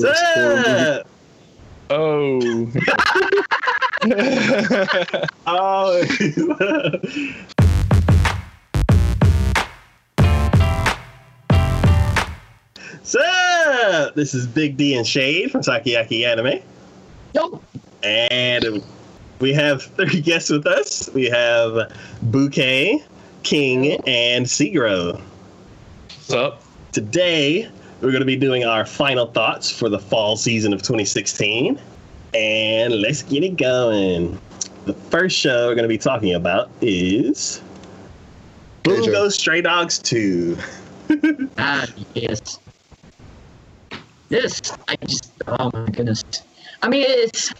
Sir! Oh. Oh. so, this is Big D and Shade from Sakiyaki Anime. Yo. And we have three guests with us. We have Bouquet, King, and Segro. What's up? Today, we're going to be doing our final thoughts for the fall season of 2016. And let's get it going. The first show we're going to be talking about is Keijo. Bungo Stray Dogs 2. Ah, yes. This, I just, oh my goodness. I mean, it's,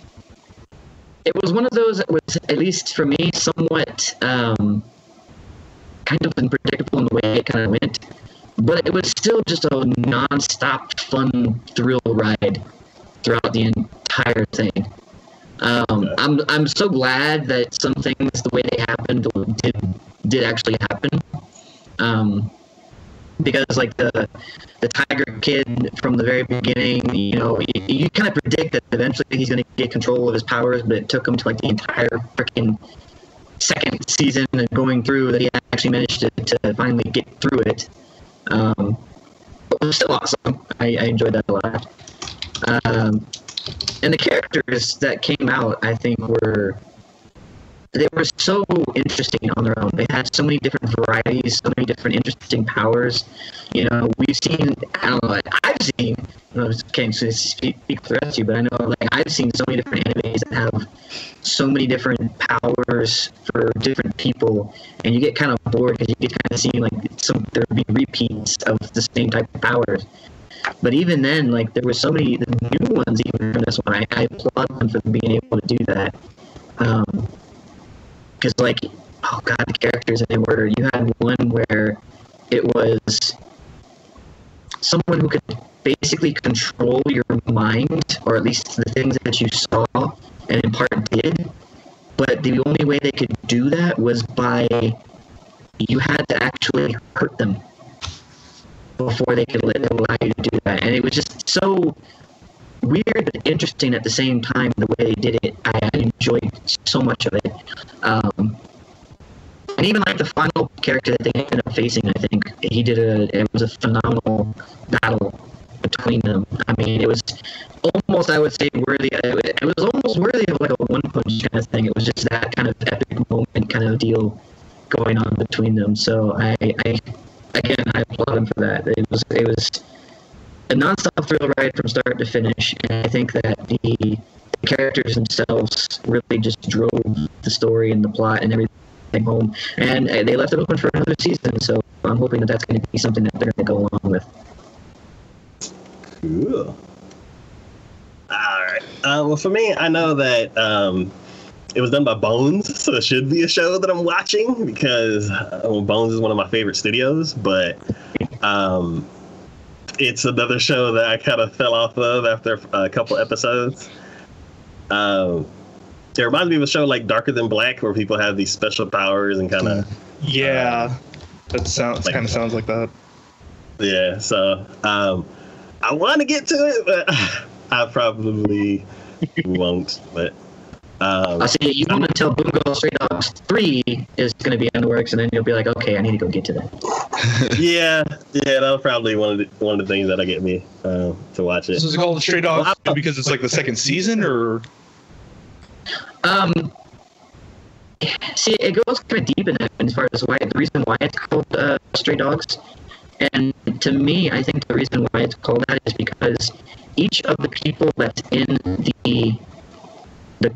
it was one of those that was, at least for me, somewhat um, kind of unpredictable in the way it kind of went. But it was still just a non-stop fun thrill ride throughout the entire thing. Um, I'm I'm so glad that some things the way they happened did did actually happen. Um, because like the the Tiger Kid from the very beginning, you know, you, you kind of predict that eventually he's going to get control of his powers, but it took him to like the entire freaking second season and going through that he actually managed to, to finally get through it. Um, but it was still awesome. I, I enjoyed that a lot. Um, and the characters that came out, I think, were they were so interesting on their own. They had so many different varieties, so many different interesting powers. You know, we've seen, I don't know, like, I've seen, I know, can't speak, speak for the rest of you, but I know, like, I've seen so many different animes that have so many different powers for different people, and you get kind of bored because you get kind of seeing, like, some, there would be repeats of the same type of powers. But even then, like, there were so many new ones even from this one. I, I applaud them for being able to do that. Um, because like oh god the characters it were you had one where it was someone who could basically control your mind or at least the things that you saw and in part did. But the only way they could do that was by you had to actually hurt them before they could allow you to do that. And it was just so weird but interesting at the same time the way they did it i, enjoyed so much of it um, and even like the final character that they ended up facing, I think he did a. It was a phenomenal battle between them. I mean, it was almost, I would say, worthy. It was almost worthy of like a one punch kind of thing. It was just that kind of epic moment kind of deal going on between them. So I, I again, I applaud him for that. It was, it was a nonstop thrill ride from start to finish, and I think that the, the characters themselves really just drove the story and the plot and everything home. And uh, they left it open for another season, so I'm hoping that that's going to be something that they're going to go along with. Cool. All right. Uh, well, for me, I know that um, it was done by Bones, so it should be a show that I'm watching because uh, Bones is one of my favorite studios. But um, it's another show that I kind of fell off of after a couple episodes. Um, it reminds me of a show like Darker Than Black, where people have these special powers and kind of Yeah. That sounds Like- kind of sounds like that. Yeah, so um, I want to get to it, but I probably won't. But um, I see you want to tell Bungo Stray Dogs 3 is going to be in the works, and then you'll be like, okay, I need to go get to that. yeah, yeah, that'll probably one of the one of the things that'll get me uh, to watch it. So is it called Stray Dogs Well, because it's like the second season, or Um, see, it goes kind of deep in it as far as why the reason why it's called uh, Stray Dogs, and to me, I think the reason why it's called that is because each of the people that's in the the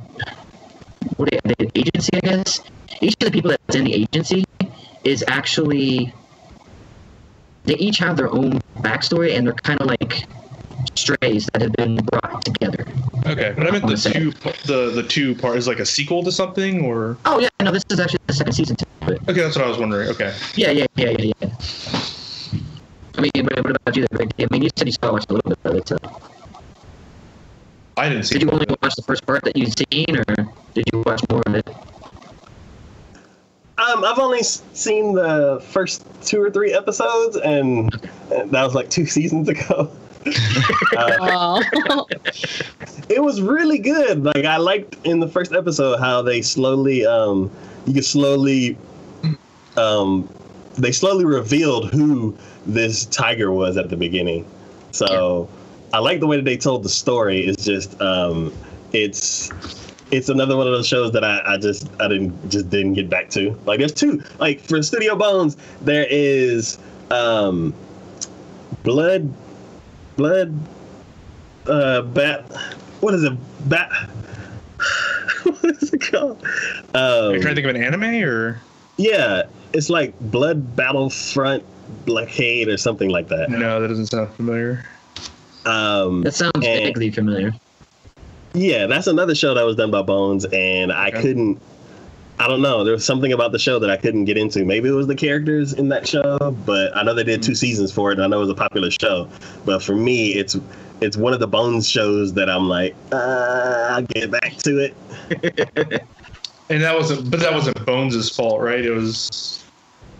what the agency, I guess, each of the people that's in the agency is actually they each have their own backstory, and they're kind of like strays that have been brought together. okay? But I meant the two the the two part is like a sequel to something, or Oh yeah, no, this is actually the second season to it. okay, that's what I was wondering. Okay, Yeah, yeah, yeah, yeah, yeah. I mean, what, what about you, Greg? I mean, you said you saw watched a little bit of it. So. I didn't see. Did you only watch the first part that you'd seen, or did you watch more of it? Um, I've only seen the first two or three episodes, and and that was like two seasons ago. Uh, Oh. it was really good. Like I liked in the first episode how they slowly, um, you could slowly, um, they slowly revealed who this tiger was at the beginning. So I like the way that they told the story. It's just, um, it's, it's another one of those shows that I, I just I didn't just didn't get back to. Like there's two. Like for Studio Bones, there is um, blood, blood uh bat what is it bat what is it called Are you um, trying to think of an anime or yeah it's like blood battlefront blockade or something like that no? That doesn't sound familiar. Um That sounds And- vaguely familiar. yeah that's another show that was done by bones and i Okay. couldn't i don't know there was something about the show that i couldn't get into maybe it was the characters in that show but i know they did two seasons for it and i know it was a popular show but for me it's it's one of the bones shows that i'm like uh, i'll get back to it And that wasn't, but that wasn't Bones' fault, right? It was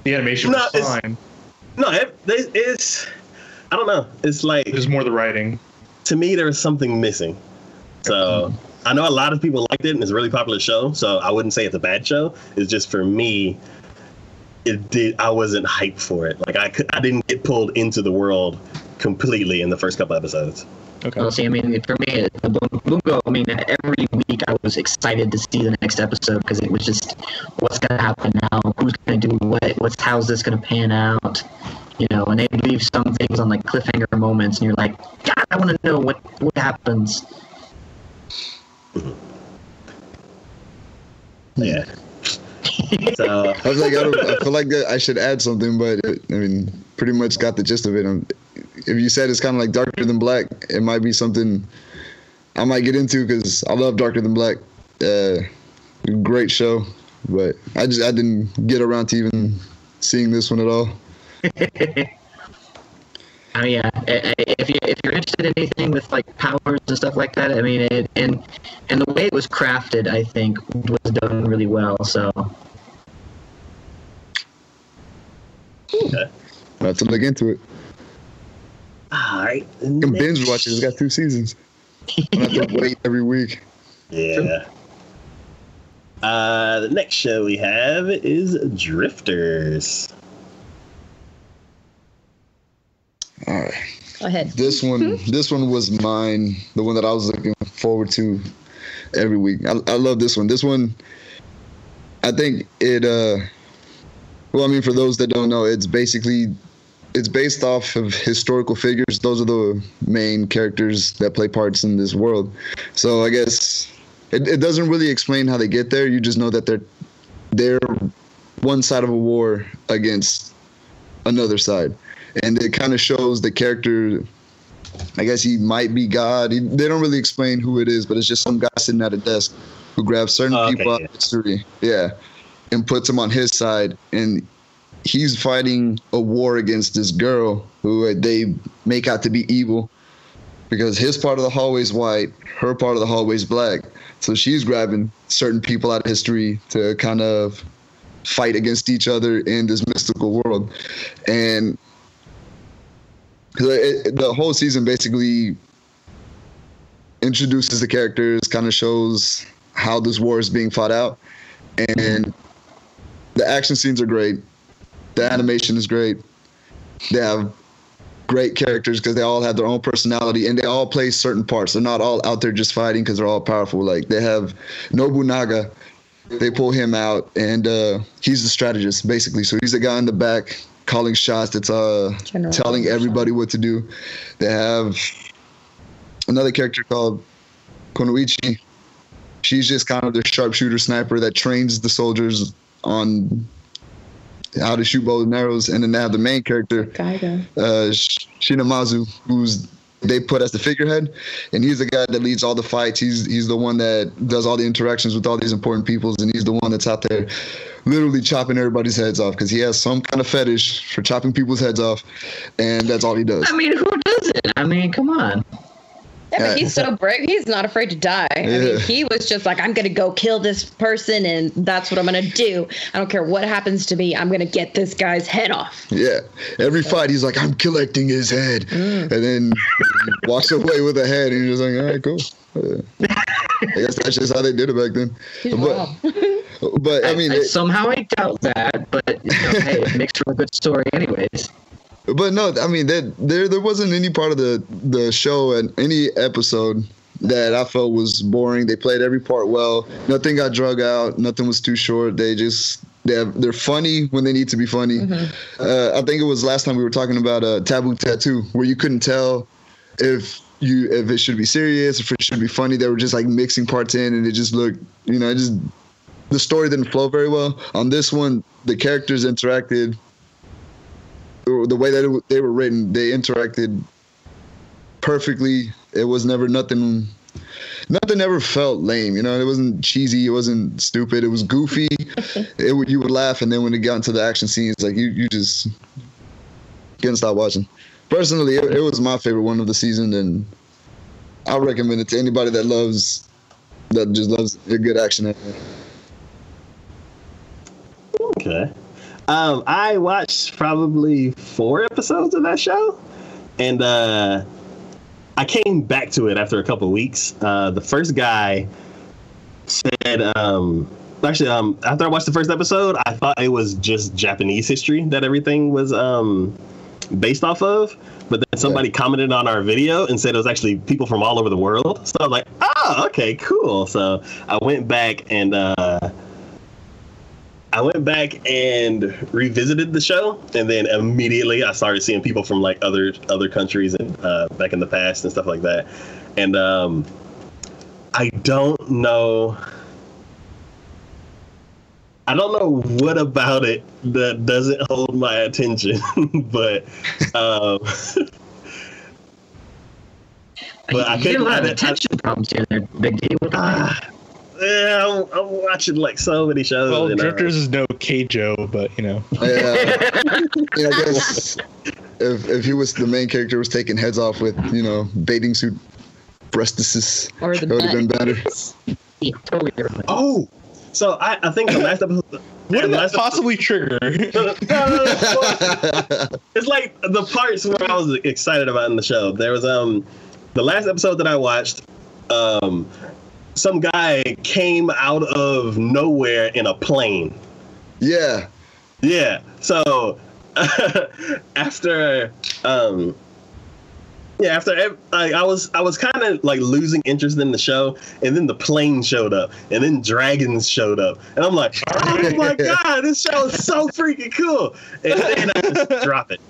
the animation No, was it's- fine. No, it, it- it's. I don't know. It's like It was more the writing. to me there is something missing. So I know a lot of people liked it and it's a really popular show. So I wouldn't say it's a bad show. It's just for me, it did. I wasn't hyped for it. Like I could, I didn't get pulled into the world completely in the first couple episodes. Okay. Well, see, I mean, for me, the Boom- Bungo, I mean, every week I was excited to see the next episode because it was just, what's going to happen now? Who's going to do what? What's how's this going to pan out? You know, and they leave some things on like cliffhanger moments, and you're like, God, I want to know what what happens. Yeah. so I was like, I, don't, I feel like I should add something, but it, I mean, pretty much got the gist of it. Um, If you said it's kind of like Darker Than Black, it might be something I might get into because I love Darker Than Black. Uh, great show, but I just I didn't get around to even seeing this one at all. I mean, yeah, i- i- if you if you're interested in anything with like powers and stuff like that, I mean, it, and and the way it was crafted, I think was done really well. So okay. I have to look into it. all right. You can binge watch it. It's got two seasons. I have to wait every week. Yeah. Uh, the next show we have is Drifters. All right. Go ahead. This one, this one was mine. The one that I was looking forward to every week. I, I love this one. This one, I think it. uh Well, I mean, for those that don't know, it's basically it's based off of historical figures. Those are the main characters that play parts in this world. So I guess it, it doesn't really explain how they get there. You just know that they're they're one side of a war against another side and it kind of shows the character. I guess he might be God. He, they don't really explain who it is, but it's just some guy sitting at a desk who grabs certain Oh, okay, people out yeah. of history, yeah, and puts them on his side, and he's fighting a war against this girl who they make out to be evil because his part of the hallway is white, her part of the hallway is black. So she's grabbing certain people out of history to kind of fight against each other in this mystical world, and 'cause it, it- the whole season basically introduces the characters, kind of shows how this war is being fought out, and the action scenes are great. The animation is great. They have great characters because they all have their own personality and they all play certain parts. They're not all out there just fighting because they're all powerful. Like they have Nobunaga, they pull him out and uh, he's the strategist basically. So he's the guy in the back calling shots that's uh, General telling everybody what to do. They have another character called Konoichi. She's just kind of the sharpshooter sniper that trains the soldiers on how to shoot bows and arrows. And then they have the main character, uh, Shinamazu, who's they put as the figurehead, and he's the guy that leads all the fights. He's he's the one that does all the interactions with all these important peoples, and he's the one that's out there, literally chopping everybody's heads off because he has some kind of fetish for chopping people's heads off, and that's all he does. I mean, who doesn't? I mean, come on. Yeah, but he's so brave. He's not afraid to die. Yeah. I mean, he was just like, I'm going to go kill this person, and that's what I'm going to do. I don't care what happens to me. I'm going to get this guy's head off. Yeah. Every fight, he's like, I'm collecting his head. Mm. And then he walks away with a head, and you're just like, all right, cool. Uh, I guess that's just how they did it back then. Wow. But, but I mean, I, it- somehow I doubt that, but you know, hey, it makes for a good story, anyways. But no, I mean that there there wasn't any part of the the show and any episode that I felt was boring. They played every part well. Nothing got drug out. Nothing was too short. They just they have, they're funny when they need to be funny. Uh, I think it was last time we were talking about a taboo tattoo where you couldn't tell if you if it should be serious if it should be funny. They were just like mixing parts in, and it just looked you know it just the story didn't flow very well. On this one, the characters interacted the way that it, they were written, they interacted perfectly. It was never nothing. Nothing ever felt lame, you know. It wasn't cheesy. It wasn't stupid. It was goofy. it would, you would laugh, and then when it got into the action scenes, like you, you just couldn't stop watching. Personally, it, it was my favorite one of the season, and I recommend it to anybody that loves that just loves a good action. Okay. Um, I watched probably four episodes of that show, and uh, I came back to it after a couple of weeks. Uh, the first guy said, um, actually, um, after I watched the first episode, I thought it was just Japanese history that everything was um, based off of. But then somebody commented on our video and said it was actually people from all over the world. So I was like, oh, okay, cool. So I went back and uh, I went back and revisited the show, and then immediately I started seeing people from like other other countries and uh, back in the past and stuff like that. And um, I don't know. I don't know what about it that doesn't hold my attention, but um, But I couldn't- have a lot I of attention problems here, Big deal. Ah, yeah, I'm, I'm watching like so many shows. Well, and, Drifters is no Keijo, but you know. Yeah, you know, I guess if if he was the main character was taking heads off with you know bathing suit breastises, Or the it would have been better. Yeah, totally different. Oh, so I, I think the last episode. What did that last possibly trigger? No, no, no. it's like the parts where I was excited about in the show. There was um the last episode that I watched, um some guy came out of nowhere in a plane. yeah, Yeah. So after um yeah, after I, I was I was kind of like losing interest in the show, and then the plane showed up, and then dragons showed up, and I'm like, oh my god, this show is so freaking cool, and then I just drop it.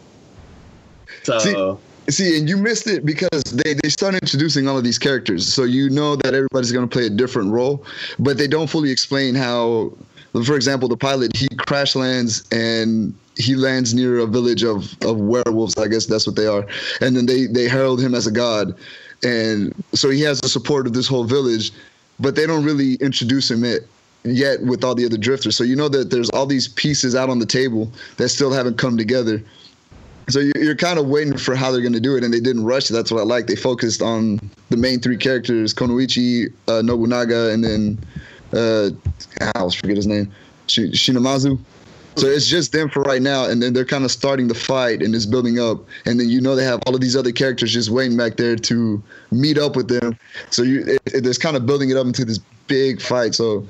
So See, and you missed it because they, they start introducing all of these characters. So you know that everybody's going to play a different role, but they don't fully explain how, for example, the pilot, he crash lands and he lands near a village of, of werewolves. I guess that's what they are. And then they, they herald him as a god. And so he has the support of this whole village, but they don't really introduce him it yet with all the other drifters. So you know that there's all these pieces out on the table that still haven't come together. So you- you're kind of waiting for how they're going to do it, and they didn't rush it. That's what I like. They focused on the main three characters: Konoichi, uh, Nobunaga, and then uh, I always forget his name, Shi- Shinamazu. So it's just them for right now, and then they're kind of starting the fight, and it's building up. And then you know they have all of these other characters just waiting back there to meet up with them. So you, it, it, it's kind of building it up into this big fight. So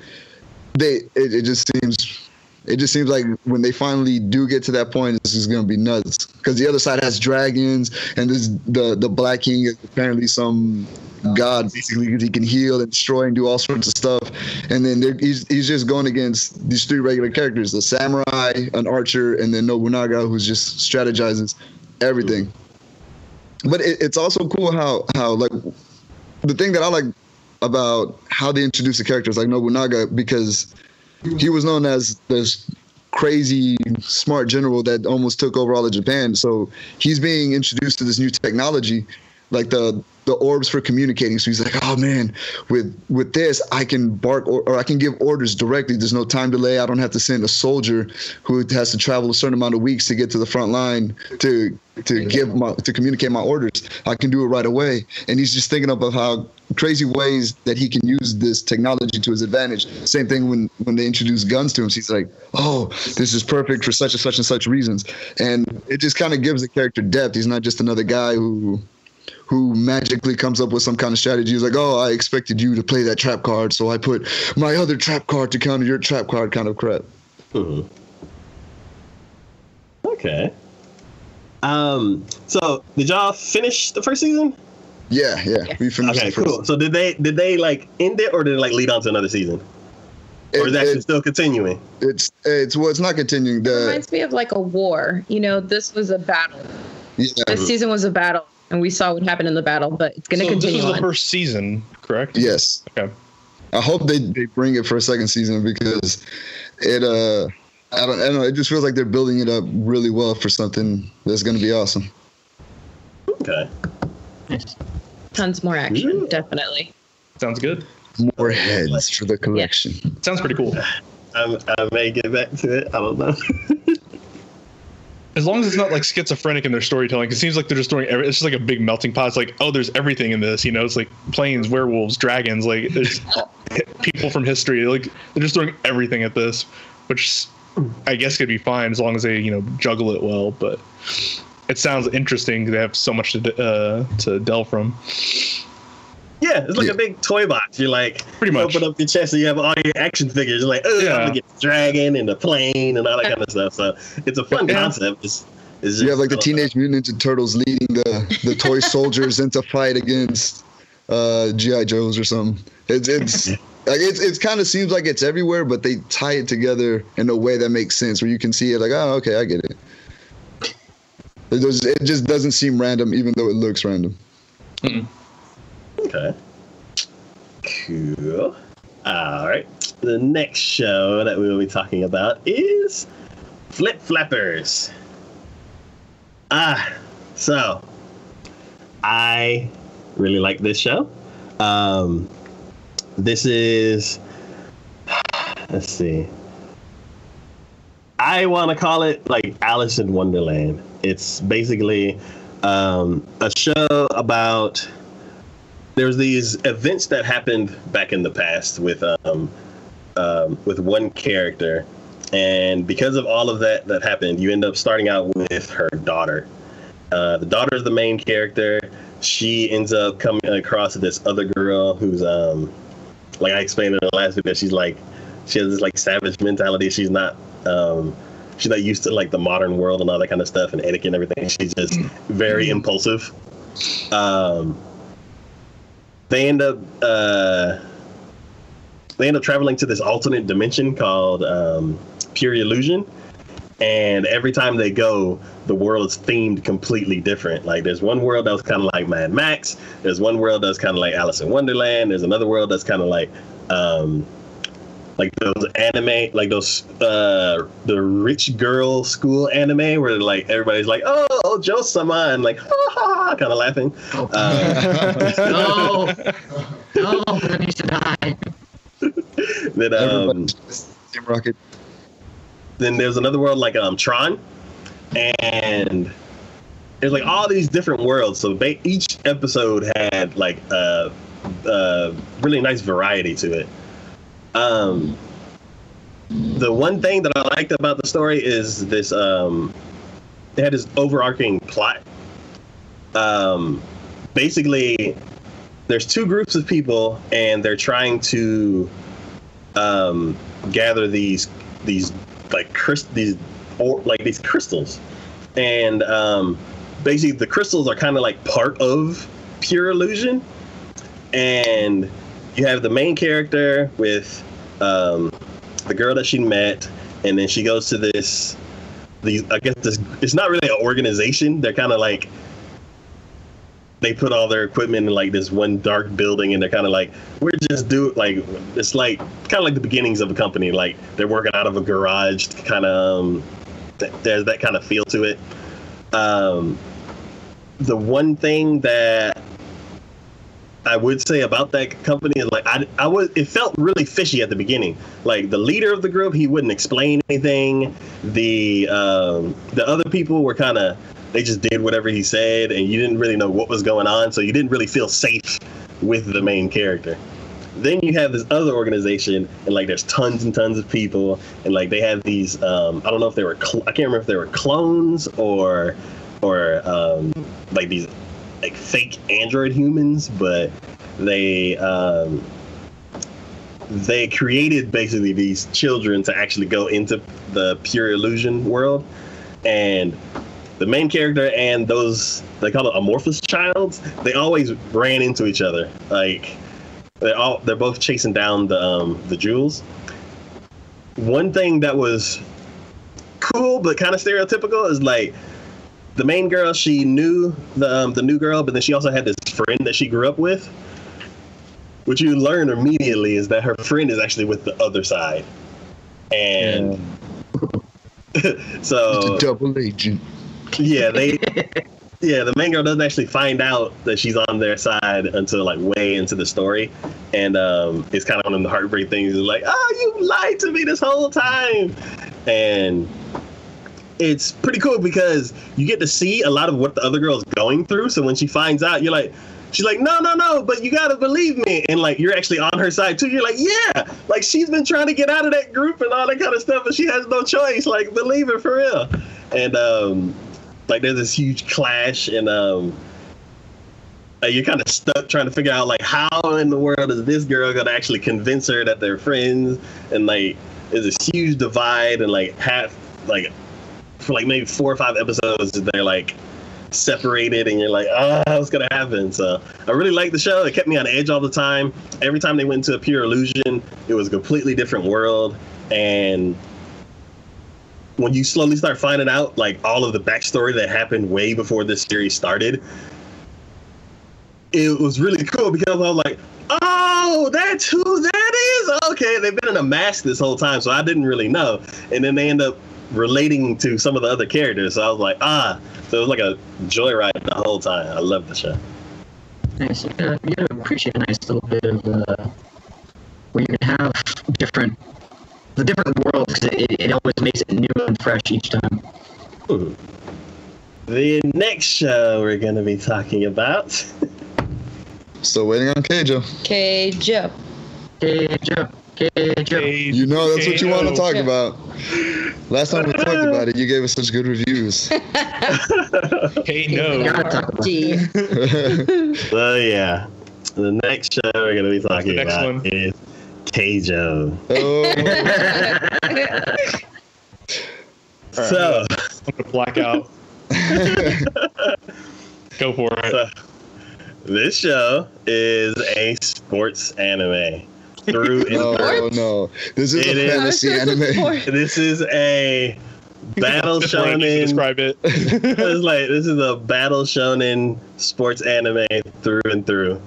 they, it, it just seems it just seems like when they finally do get to that point, this is gonna be nuts. Because the other side has dragons, and this the the Black King is apparently some god, basically he can heal and destroy and do all sorts of stuff. And then he's he's just going against these three regular characters: the samurai, an archer, and then Nobunaga, who's just strategizes everything. But it, it's also cool how how like the thing that I like about how they introduce the characters like Nobunaga because he was known as this crazy smart general that almost took over all of Japan. So he's being introduced to this new technology, like the the orbs for communicating. So he's like, oh man, with with this I can bark or, or I can give orders directly. There's no time delay. I don't have to send a soldier who has to travel a certain amount of weeks to get to the front line to to give my to communicate my orders. I can do it right away. And he's just thinking about how crazy ways that he can use this technology to his advantage. Same thing when when they introduce guns to him. He's like, oh, this is perfect for such and such and such reasons. And it just kind of gives the character depth. He's not just another guy who who magically comes up with some kind of strategy. He's like, oh, I expected you to play that trap card, so I put my other trap card to counter your trap card kind of crap. Mhm. Okay. Um. So, did y'all finish the first season? Yeah, yeah. We finished Okay, the first. cool. So, did they did they like end it, or did it like lead on to another season, or is It- it still continuing? it's it's well, it's not continuing. It reminds me of like a war. You know, this was a battle. yeah, This season was a battle, and we saw what happened in the battle. But it's going to So this continue is the on. first season, correct? yes. Okay. I hope they, they bring it for a second season because it uh I don't I don't know it just feels like they're building it up really well for something that's gonna be awesome. Okay. Tons more action, Ooh. definitely. Sounds good. More heads for the collection. Sounds pretty cool. I'm, I may get back to it. I don't know. As long as it's not like schizophrenic in their storytelling, it seems like they're just throwing. Every, it's just like a big melting pot. It's like, oh, there's everything in this. You know, it's like planes, werewolves, dragons. Like there's people from history. Like they're just throwing everything at this, which I guess could be fine as long as they you know juggle it well. But it sounds interesting. They have so much to uh, to delve from. Yeah, it's like Yeah. a big toy box. You're like, Pretty much. open up your chest and you have all your action figures. You're like, oh, Yeah. I'm gonna get the dragon and the plane and all that kind of stuff. So it's a fun Yeah. concept. It's, it's just, You have like the I don't know. Teenage Mutant Ninja Turtles leading the the toy soldiers into fight against uh GI Joes or something. It's it's like it's it's kind of seems like it's everywhere, but they tie it together in a way that makes sense where you can see it like, oh, okay, I get it. It just, it just doesn't seem random, even though it looks random. Okay. Cool. All right. The next show that we will be talking about is Flip Flappers. Ah, so I really like this show. Um, this is, let's see. I want to call it like Alice in Wonderland. It's basically um, a show about there's these events that happened back in the past with um, um, with one character, and because of all of that that happened, you end up starting out with her daughter. Uh, the daughter is the main character. She ends up coming across this other girl who's um, like I explained in the last video. She's like she has this like savage mentality. She's not um, she's not used to like the modern world and all that kind of stuff and etiquette and everything. She's just very impulsive. Um, they end up uh, they end up traveling to this alternate dimension called um, Pure Illusion, and every time they go, the world is themed completely different. Like there's one world that was kind of like Mad Max. There's one world that's kind of like Alice in Wonderland. There's another world that's kind of like um, like those anime, like those uh, the rich girl school anime where like everybody's like, oh, oh Joe Sama, and like, ha ha, kind of laughing. Uh, No, no, that needs to die. then um, Everybody- Rocket. then there's another world like um Tron, and there's like all these different worlds. So they, each episode had like a, a really nice variety to it. Um, the one thing that I liked about the story is this um, they had this overarching plot. Um, basically, there's two groups of people, and they're trying to um, gather these these like crys- these or like these crystals, and um, basically the crystals are kind of like part of pure illusion, and you have the main character with um, the girl that she met, and then she goes to this. These, I guess this it's not really an organization. They're kind of like they put all their equipment in like this one dark building and they're kind of like we're just do like it's like kind of like the beginnings of a company like they're working out of a garage kind of um, th- there's that kind of feel to it um, the one thing that I would say about that company is like I, I was it felt really fishy at the beginning. Like the leader of the group, he wouldn't explain anything. The um, the other people were kind of they just did whatever he said, and you didn't really know what was going on, so you didn't really feel safe with the main character. Then you have this other organization, and like there's tons and tons of people, and like they have these um, I don't know if they were cl- I can't remember if they were clones or or um, like these like fake android humans, but they um, they created basically these children to actually go into the pure illusion world, and the main character and those they call it amorphous childs. They always ran into each other. Like they're all they're both chasing down the um, the jewels. One thing that was cool but kind of stereotypical is like the main girl she knew the um, the new girl, but then she also had this friend that she grew up with. What you learn immediately is that her friend is actually with the other side, and so it's a double agent. yeah, they yeah the main girl doesn't actually find out that she's on their side until like way into the story, and um, it's kind of one of the heartbreak things. Is like, oh, you lied to me this whole time, and it's pretty cool because you get to see a lot of what the other girl's going through. So when she finds out, you're like, she's like, no, no, no, but you gotta believe me. And like, you're actually on her side too. You're like, yeah, like she's been trying to get out of that group and all that kind of stuff, but she has no choice. Like, believe her for real. And um, like, there's this huge clash, and um, uh, you're kind of stuck trying to figure out like how in the world is this girl gonna actually convince her that they're friends and like there's this huge divide and like half like for like maybe four or five episodes they're like separated and you're like oh what's gonna happen? So i really liked the show. It kept me on edge all the time. Every time they went into a pure illusion it was a completely different world and when you slowly start finding out like all of the backstory that happened way before this series started it was really cool because i was like oh that's who that is? Okay they've been in a mask this whole time so i didn't really know. And then they end up relating to some of the other characters. So I was like, ah, so it was like a joyride the whole time. I love the show. Nice. You gotta, you gotta appreciate a nice little bit of uh, where you can have different, the different worlds. 'cause it, it always makes it new and fresh each time. Hmm. The next show we're going to be talking about. So waiting on Keijo. Okay, Joe. Okay, Joe. Okay, Joe. You know that's what you want to talk about. Last time we talked about it, you gave us such good reviews. Hey, You no. gotta talk about so yeah, the next show we're going to be talking next about one? is Keijo. oh, So, I'm gonna black out. Go for it. so this show is a sports anime through and no, through. no. This is It a is. fantasy anime. This is a battle That's right, shonen Describe it. it's like this is a battle shonen sports anime through and through.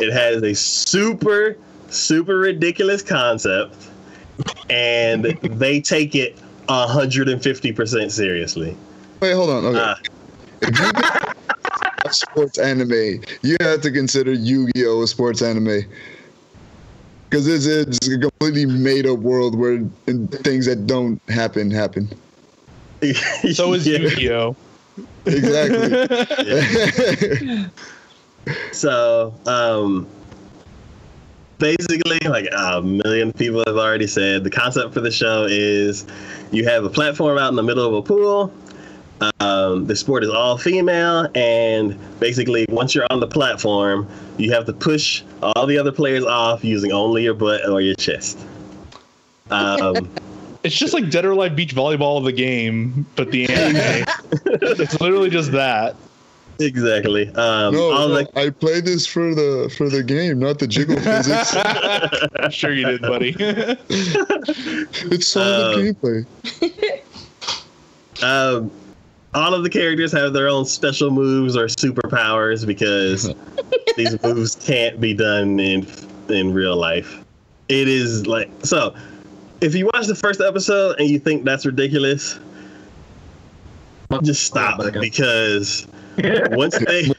It has a super, super ridiculous concept, and they take it hundred and fifty percent seriously. Wait, hold on. Okay. Uh, if you a sports anime, you have to consider Yu-Gi-Oh a sports anime. Because it's, it's a completely made-up world where things that don't happen happen. So is Yeah. Yu-Gi-Oh. Exactly. So, um, basically, like a million people have already said, the concept for the show is you have a platform out in the middle of a pool. Um, the sport is all female, and basically, once you're on the platform, you have to push all the other players off using only your butt or your chest. Um, It's just like Dead or Alive Beach Volleyball, of the game, but the anime. it's literally just that. exactly. Um, no, all no, the I played this for the for the game, not the jiggle physics. I'm sure you did, buddy. It's solid Um, gameplay. Um, all of the characters have their own special moves or superpowers because these moves can't be done in in real life. It is like so. If you watch the first episode and you think that's ridiculous, just stop because once they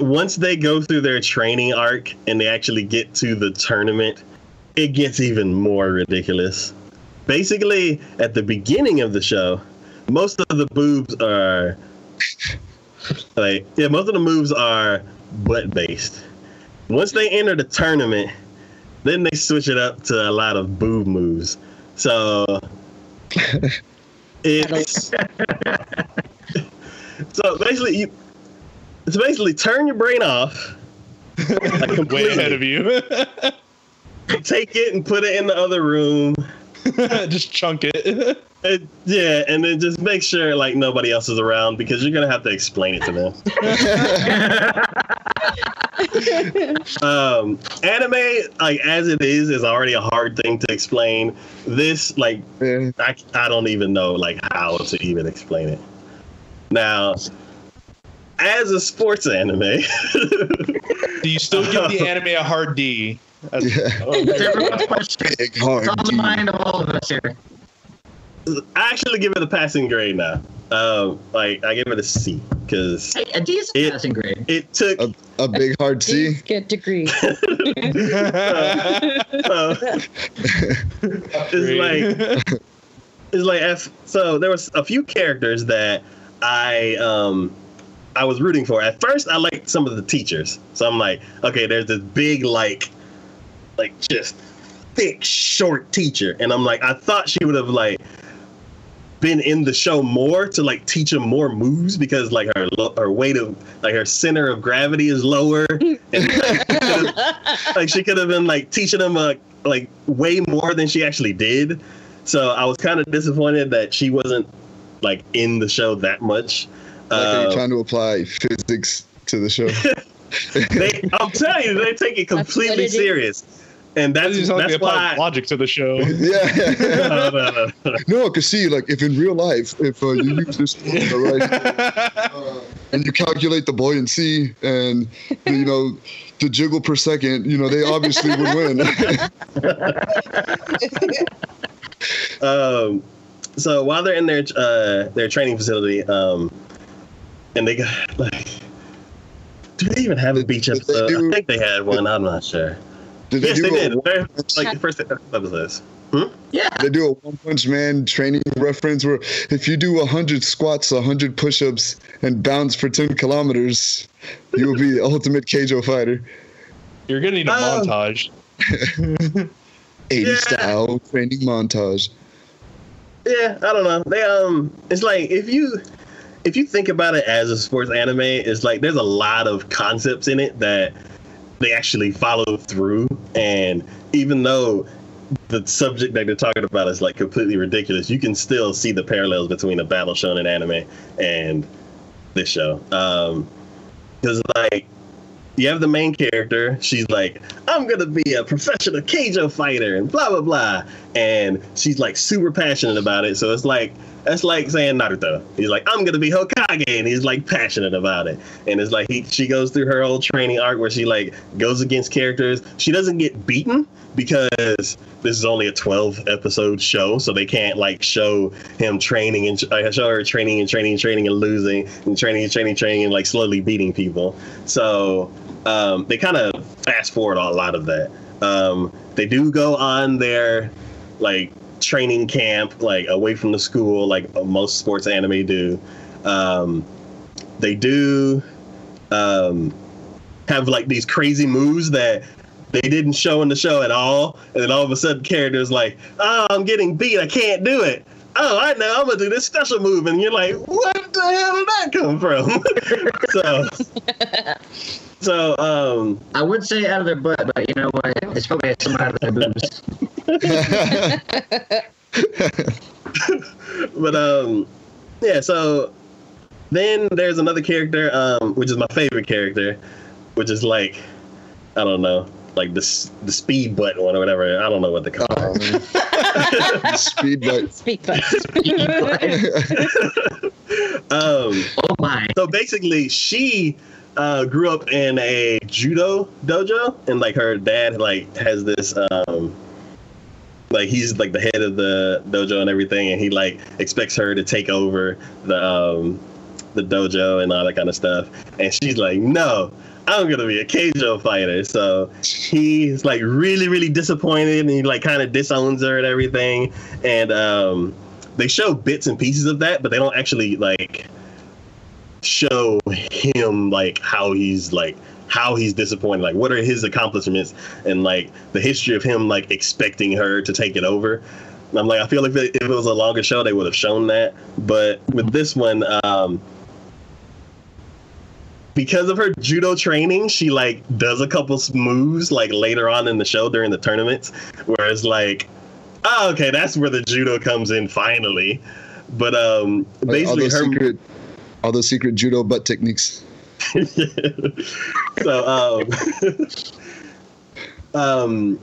once they go through their training arc and they actually get to the tournament, it gets even more ridiculous. Basically, at the beginning of the show, most of the boobs are like yeah, most of the moves are butt based. Once they enter the tournament, then they switch it up to a lot of boob moves. So it's so basically you it's basically turn your brain off. like Way completely. ahead of you. Take it and put it in the other room. Just chunk it. And, yeah, and then just make sure like nobody else is around because you're gonna have to explain it to them. um, anime, like as it is, is already a hard thing to explain. This, like, Yeah. I, I don't even know like how to even explain it. Now, as a sports anime, Do you still give the anime a hard D? That's- Yeah. oh, It's everyone's question. Big hard It's on the mind of all of us here. I actually give it a passing grade now. Um, like I give it a C because Hey, a decent It- passing grade. it took A, a big hard C. Get degree. uh, it's like it's like F, so there was a few characters that I um I was rooting for. At first I liked some of the teachers. So I'm like, okay, there's this big like like just thick short teacher and I'm like I thought she would have like been in the show more to like teach him more moves because like her lo- her weight of like her center of gravity is lower and like she could have been like teaching him uh, like way more than she actually did. So I was kind of disappointed that she wasn't like in the show that much. Like, are you Uh, trying to apply physics to the show? they, I'm telling you, they take it That's what completely it is. Serious, and that's Doesn't like that's they applied why. logic to the show. yeah. No, no, no, no. no, cause see, like if in real life, if uh, you use this tool, all right, uh, and you calculate the buoyancy and you know the jiggle per second, you know they obviously would win. um, so while they're in their uh, their training facility, um, and they got like, do they even have a beach episode? do- I think they had one. I'm not sure. Did they Yes, do they a did. Very- like the first episodes. Yeah. they do a one punch man training reference where if you do 100 squats 100 push-ups and bounce for 10 kilometers you will be the ultimate keijo fighter You're gonna need a Oh. montage. 80 Yeah. style training montage Yeah, I don't know. They um, it's like if you if you think about it as a sports anime, it's like there's a lot of concepts in it that they actually follow through, and even though the subject that they're talking about is like completely ridiculous, you can still see the parallels between a battle shonen anime and this show. Um, because like you have the main character. She's like, I'm gonna be a professional keijo fighter and blah blah blah, and she's like super passionate about it. So it's like that's like saying Naruto. He's like, I'm gonna be Hokage, and he's like passionate about it. And it's like he she goes through her whole training arc where she like goes against characters. She doesn't get beaten because this is only a 12 episode show, so they can't like show him training and uh, show her training and training and training and losing and training and training training and like slowly beating people. So um, they kind of fast forward a lot of that. Um, they do go on their like training camp, like away from the school, like most sports anime do. Um, they do um, have like these crazy moves that they didn't show in the show at all, and then all of a sudden, characters like, "Oh, I'm getting beat. I can't do it." Oh, I know. I'm gonna do this special move, and you're like, "What the hell did that come from?" so, so um, I would say out of their butt, but you know what? It's probably some out of their boobs. but um, yeah. So then there's another character, um, which is my favorite character, which is like, I don't know, like the the speed button one or whatever. I don't know what they call it. Um, speed but Speak fast. Um, oh my. so basically, she uh, grew up in a judo dojo, and like her dad like has this um, like he's like the head of the dojo and everything, and he like expects her to take over the um, the dojo and all that kind of stuff. And she's like, no, I'm gonna be a Keijo fighter. So he's like really, really disappointed, and he like kind of disowns her and everything. And um, they show bits and pieces of that, but they don't actually like show him like how he's like how he's disappointed like what are his accomplishments and like the history of him like expecting her to take it over. And i'm like i feel like if it was a longer show they would have shown that. But with this one um because of her judo training she like does a couple moves like later on in the show during the tournaments where it's like oh okay that's where the judo comes in finally. But um Like, all basically those her secret, all those secret judo butt techniques. so um, um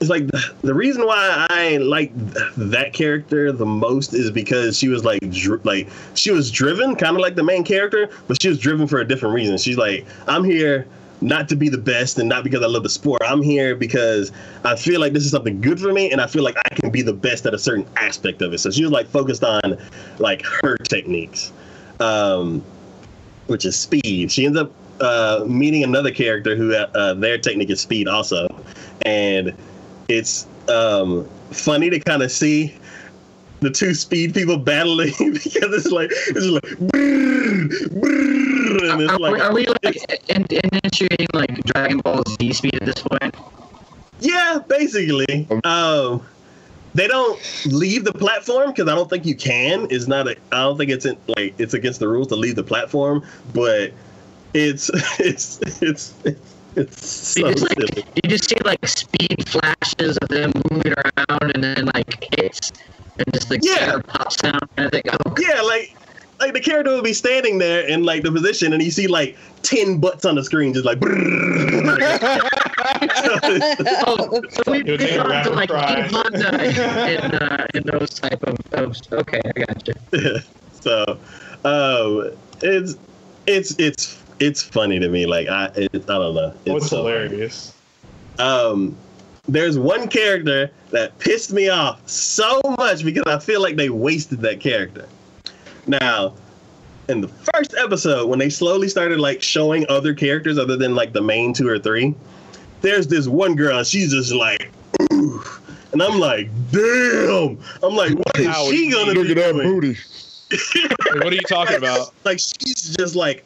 it's like the, the reason why I like that character the most is because she was like dr- like she was driven kind of like the main character, but she was driven for a different reason. She's like, I'm here not to be the best and not because I love the sport. I'm here because I feel like this is something good for me and I feel like I can be the best at a certain aspect of it. So she was like focused on like her techniques. Um which is speed. She ends up uh, meeting another character who uh, their technique is speed also, and it's um, funny to kind of see the two speed people battling because it's like it's just like brrr, brrr, and it's Are, like are we like in, initiating like Dragon Ball Z speed at this point? yeah, basically. Um, they don't leave the platform because I don't think you can. It's not a. I don't think it's in, like it's against the rules to leave the platform, but it's it's it's it's, it's so You just silly. like you just see like speed flashes of them moving around and then like hits and just like Yeah. pops down and I think oh Yeah, like like the character will be standing there in like the position, and you see like ten butts on the screen, just like. Oh, so we It would take we gone to like cry. Honda and, uh, and those type of, of okay, I got you. so, um, it's it's it's it's funny to me. Like I it, I don't know. It's What's so funny. hilarious? um there's one character that pissed me off so much because I feel like they wasted that character. Now, in the first episode, when they slowly started like showing other characters other than like the main two or three, there's this one girl and she's just like, Ooh. and I'm like, damn. I'm like, what is How she gonna Look at that doing? booty. What are you talking about? Like she's just like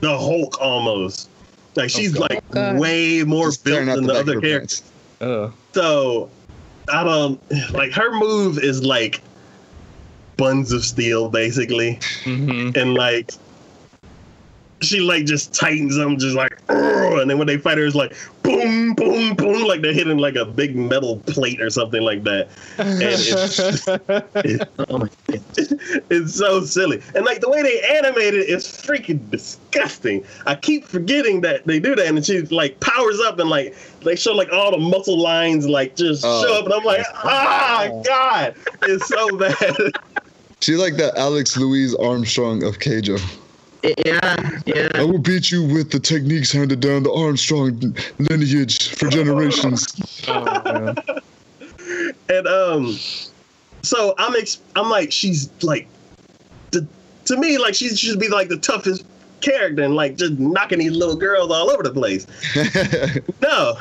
the Hulk almost. Like she's God. like Oh, God. way more Just built than the the other characters. pants. Oh. So I don't like her move is like buns of steel basically, hmm and like she like just tightens them, just like, and then when they fight her, it's like boom, boom, boom, like they're hitting like a big metal plate or something like that. And it's, Oh my god. it's so silly, and like the way they animate it is freaking disgusting. I keep forgetting that they do that, and she like powers up and like they show like all the muscle lines like just Oh. show up, and I'm like, ah, god, it's so bad. She's like the Alex Louis Armstrong of Keijo. Yeah, yeah. I will beat you with the techniques handed down the Armstrong lineage for generations. Oh, and um so i'm ex- i'm like she's like the, to me like she should be like the toughest character and like just knocking these little girls all over the place no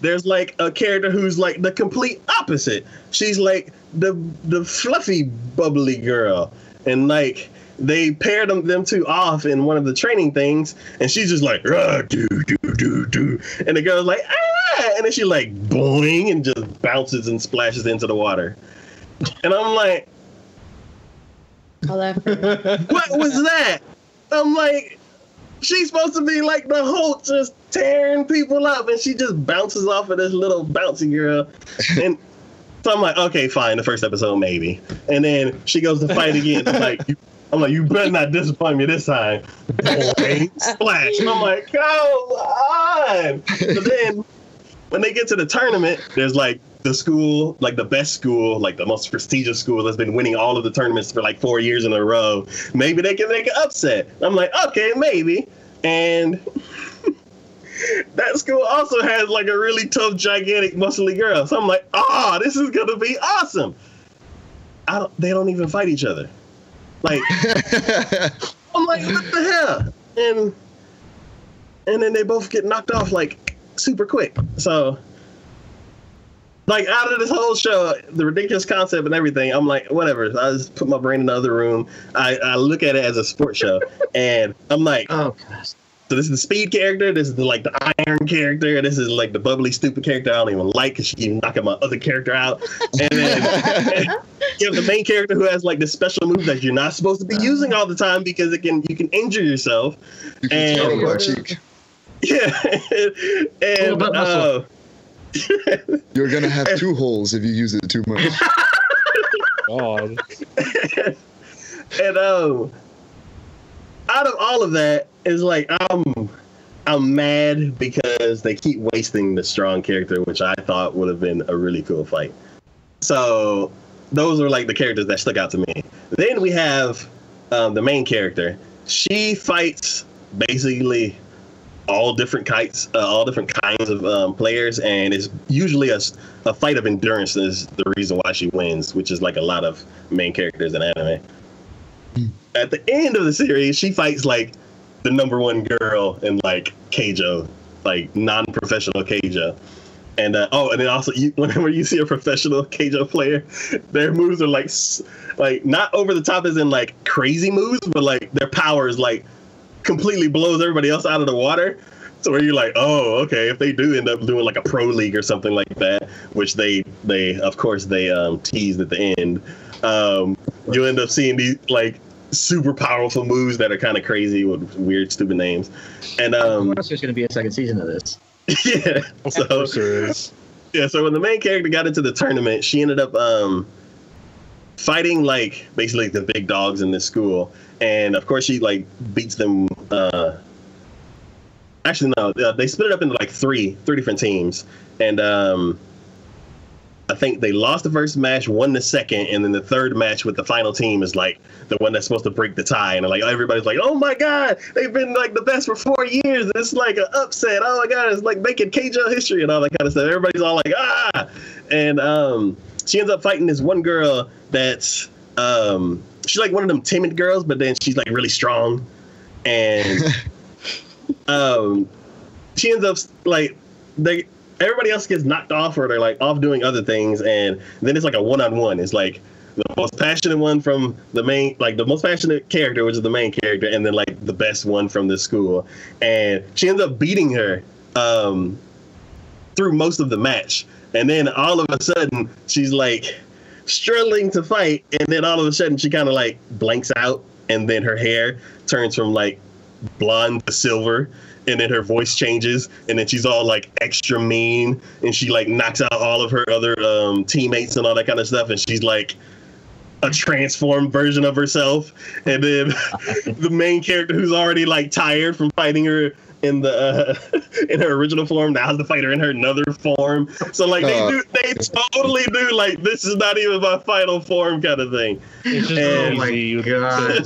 there's like a character who's like the complete opposite she's like the the fluffy bubbly girl and like they paired them, them two off in one of the training things, and she's just like, do, do, do, do. And the girl's like, ah, and then she like boing and just bounces and splashes into the water. And I'm like, All that for what was that? I'm like, she's supposed to be like the Hulk, just tearing people up, and she just bounces off of this little bouncy girl. And so I'm like, okay, fine, the first episode maybe. And then she goes to fight again. I'm like, you, I'm like, you better not disappoint me this time. Boing, splash. And I'm like, come on. But then when they get to the tournament, there's like the school, like the best school, like the most prestigious school that's been winning all of the tournaments for like four years in a row. Maybe they can make an upset. I'm like, okay, maybe. And that school also has like a really tough, gigantic, muscly girl. So I'm like, oh, this is gonna be awesome. I don't, they don't even fight each other. Like I'm like, what the hell? And and then they both get knocked off like super quick. So like out of this whole show, the ridiculous concept and everything, I'm like, whatever. I just put my brain in the other room. I, I look at it as a sports show, and I'm like, Oh gosh. So this is the speed character. This is the, like the iron character. This is like the bubbly stupid character I don't even like because she keeps knocking my other character out. And then you have the main character who has like this special move that you're not supposed to be using all the time because it can you can injure yourself. You can And- tell my cheek. Yeah, and uh, You're gonna have two holes if you use it too much. God. and um, out of all of that is like I'm I'm mad because they keep wasting the strong character, which I thought would have been a really cool fight. So those are like the characters that stuck out to me. Then we have um, the main character. She fights basically all different kinds, uh, all different kinds of um, players, and it's usually a, a fight of endurance is the reason why she wins, which is like a lot of main characters in anime. At the end of the series, she fights like the number one girl in like Keijo, like non-professional Keijo. And uh, oh, and then also, you, whenever you see a professional Keijo player, their moves are like, like not over the top as in like crazy moves, but like their power is like completely blows everybody else out of the water. So where you're like, oh, okay, if they do end up doing like a pro league or something like that, which they they of course they um, teased at the end, um, you end up seeing these like super powerful moves that are kind of crazy with weird stupid names, and um, Of course, there's going to be a second season of this. yeah, so course there is. yeah, so when the main character got into the tournament, she ended up um, fighting like basically the big dogs in this school, and of course she like beats them. Uh, actually, no, uh, they split it up into like three, three different teams, and um, I think they lost the first match, won the second, and then the third match with the final team is like the one that's supposed to break the tie, and like everybody's like, "Oh my god, they've been like the best for four years. It's like an upset. Oh my god, it's like making Keijo history and all that kind of stuff." Everybody's all like, "Ah!" And um, she ends up fighting this one girl that's um, she's like one of them timid girls, but then she's like really strong, and um, she ends up like they everybody else gets knocked off or they're like off doing other things and then it's like a one-on-one. It's like the most passionate one from the main like the most passionate character which is the main character and then like the best one from the school. And she ends up beating her um through most of the match. And then all of a sudden she's like struggling to fight and then all of a sudden she kind of like blanks out and then her hair turns from like blonde to silver and then her voice changes and then she's all like extra mean and she like knocks out all of her other um, teammates and all that kind of stuff and she's like a transformed version of herself and then the main character who's already like tired from fighting her in the uh, in her original form now has to fight her in her another form so like they Uh. do they totally do like this is not even my final form kind of thing It's just Oh my. God.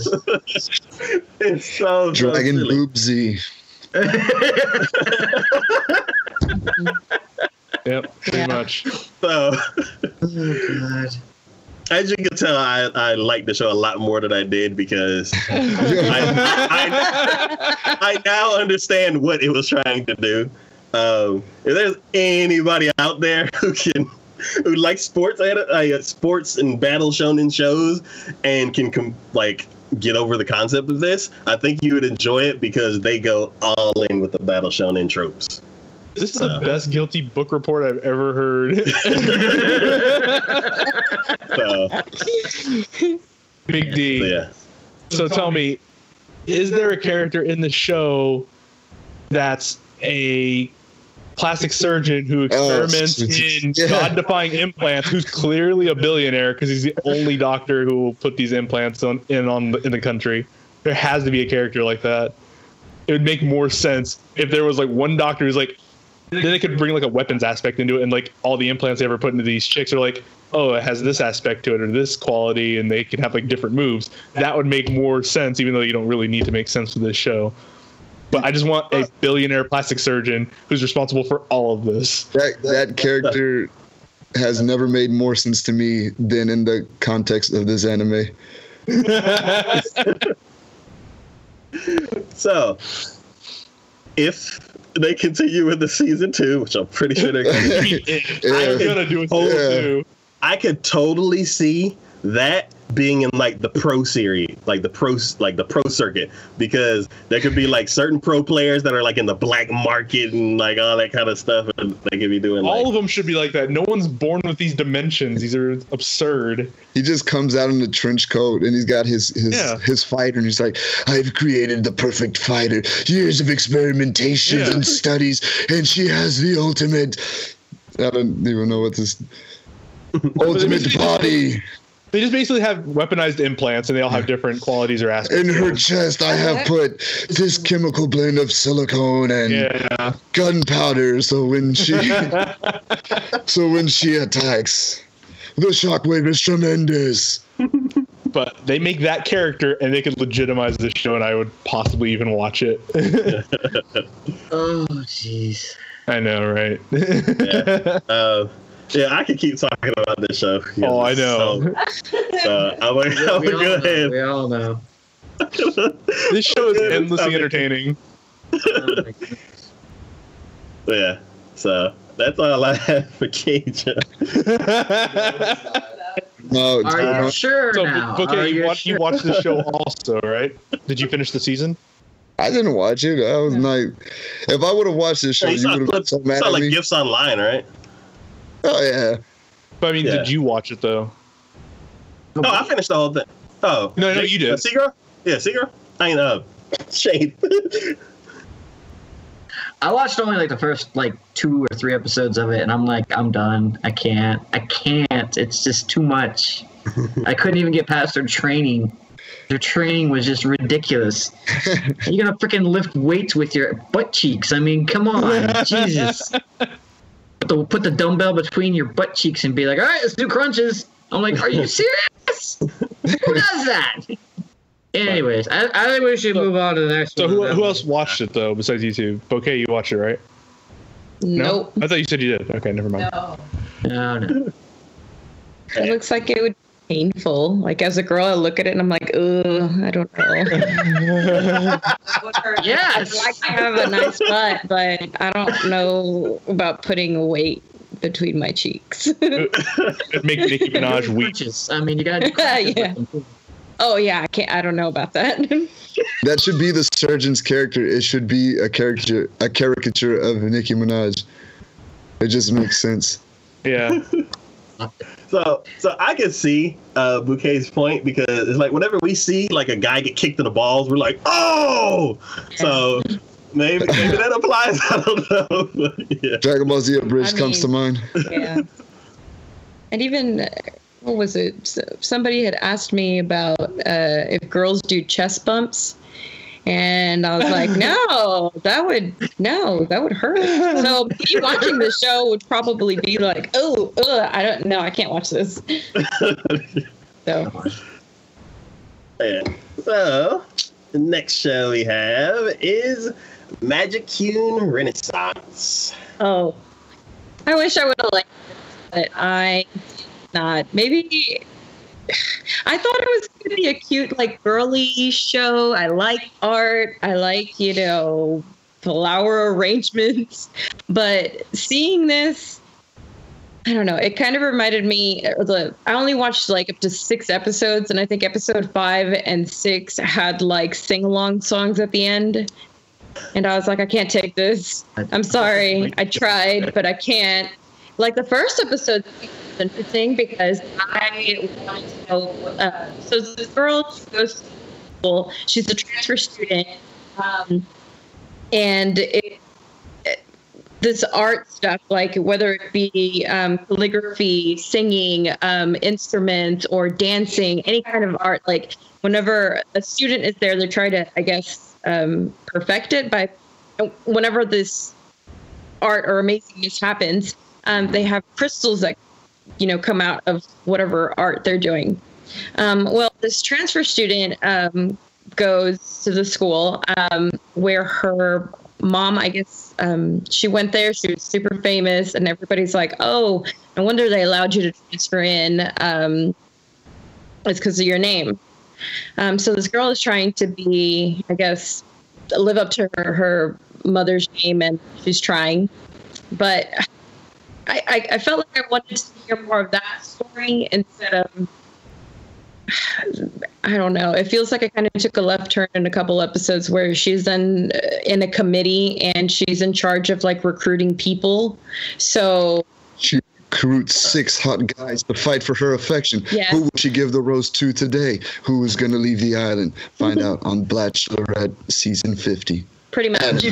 it's so, so Dragon silly. boobsy. Yep, pretty Yeah. much. so oh, God. as you can tell, I, I like the show a lot more than I did because I, I, I now understand what it was trying to do. Um, if there's anybody out there who can who likes sports, I had sports and battle shonen shows, and can com- like get over the concept of this, I think you would enjoy it because they go all in with the battle shonen tropes. This is the best guilty book report I've ever heard. So Big D. yeah. So tell me, is there a character in the show that's a plastic surgeon who oh, experiments in yeah. god-defying implants, who's clearly a billionaire because he's the only doctor who will put these implants on in on the, in the country? There has to be a character like that. It would make more sense if there was like one doctor who's like. Then they could bring like a weapons aspect into it, and like all the implants they ever put into these chicks are like, oh, it has this aspect to it or this quality, and they can have like different moves. That would make more sense, even though you don't really need to make sense for this show. But I just want a billionaire plastic surgeon who's responsible for all of this. That that character has never made more sense to me than in the context of this anime. So, if they continue with the season two, which I'm pretty sure they're going to, I'm gonna do it Yeah. too. I could totally see that being in like the pro series, like the pro, like the pro circuit, because there could be like certain pro players that are like in the black market and like all that kind of stuff, and they could be doing like. All of them should be like that. No one's born with these dimensions. These are absurd. He just comes out in the trench coat and he's got his his Yeah. his fighter and he's like, I've created the perfect fighter. Years of experimentation Yeah. and studies, and she has the ultimate. I don't even know what this ultimate body. They just basically have weaponized implants, and they all have different qualities or aspects. In her chest, I have put this chemical blend of silicone and Yeah. gunpowder. So when she, so when she attacks, the shockwave is tremendous. But they make that character, and they could legitimize the show, and I would possibly even watch it. Oh, jeez. I know, right? Yeah. Uh, yeah, I could keep talking about this show. Oh, I know. So, so I'm gonna, I'm we, all know, ahead. we all know. this show is endlessly entertaining. Oh. Yeah. So that's all I have for Cage. No, Are you uh, sure so, now? okay, Are you, you watch, you watched the show also, right? Did you finish the season? I didn't watch it. I was like, if I would have watched this show, you you would have been clips, so mad saw at like me. gifts online, right? Oh yeah. But I mean, Yeah. did you watch it though? Oh, I finished the whole thing. Oh, No, no, you did. Uh, Seagull? Yeah, Seagull. I ain't uh, Shade. I watched only like the first like two or three episodes of it, and I'm like, I'm done. I can't. I can't. It's just too much. I couldn't even get past their training. Their training was just ridiculous. You're gonna freaking lift weights with your butt cheeks. I mean, come on, Jesus. Put the, put the dumbbell between your butt cheeks and be like, all right, let's do crunches. I'm like, are you serious? Who does that? Anyways, I, I think we should move on to the next So one. who, who else watched it though besides you two? Bouquet, you watched it, right? Nope. I thought you said you did. Okay, never mind. No. No, no. It looks like it would be painful. Like as a girl, I look at it and I'm like, ugh, I don't know. Yes. I'd like to have a nice butt, but I don't know about putting a weight between my cheeks. It'd make Nicki Minaj weak. I mean, you gotta do crunches Yeah. oh yeah, I can't. I don't know about that. That should be the surgeon's character. It should be a character, a caricature of Nicki Minaj. It just makes sense. Yeah. So, so I can see uh, Bouquet's point because it's like whenever we see like a guy get kicked in the balls, we're like, oh. So maybe maybe that applies. I don't know. yeah. Dragon Ball Z Bridge I comes to mind. yeah. And even uh, what was it? Somebody had asked me about uh, if girls do chest bumps, and I was like, no, that would no, that would hurt. So me watching the show would probably be like, oh, ugh, I don't know, I can't watch this. So Yeah. So the next show we have is Magic-Kyun Renaissance. oh, I wish I would have liked it, but I not. Maybe I thought it was going to be a cute, like girly show. I like art. I like, you know, flower arrangements. But seeing this, I don't know. It kind of reminded me. uh, The I only watched like up to six episodes, and I think episode five and six had like sing along songs at the end. And I was like, I can't take this. I'm sorry. I tried, but I can't. Like the first episode interesting because I wanted to know. Uh, so this girl she goes to school. She's a transfer student, um, and it, it- this art stuff, like whether it be um, calligraphy, singing, um, instruments, or dancing, any kind of art, like whenever a student is there, they're trying to, I guess, um, perfect it. By whenever this art or amazingness happens, um, they have crystals that you know come out of whatever art they're doing. Um, well, this transfer student um, goes to the school um, where her mom, I guess, um, she went there. She was super famous, and everybody's like, "Oh, no wonder they allowed you to transfer in. Um, it's because of your name." Um, so this girl is trying to be, I guess, live up to her, her mother's name, and she's trying. But I, I, I felt like I wanted to hear more of that story instead of. I don't know. It feels like I kind of took a left turn in a couple episodes where she's then uh, in a committee and she's in charge of like recruiting people. So She recruits six hot guys to fight for her affection. Yes. Who will she give the rose to today? Who is going to leave the island? Find out on Bachelorette season 50. Pretty much.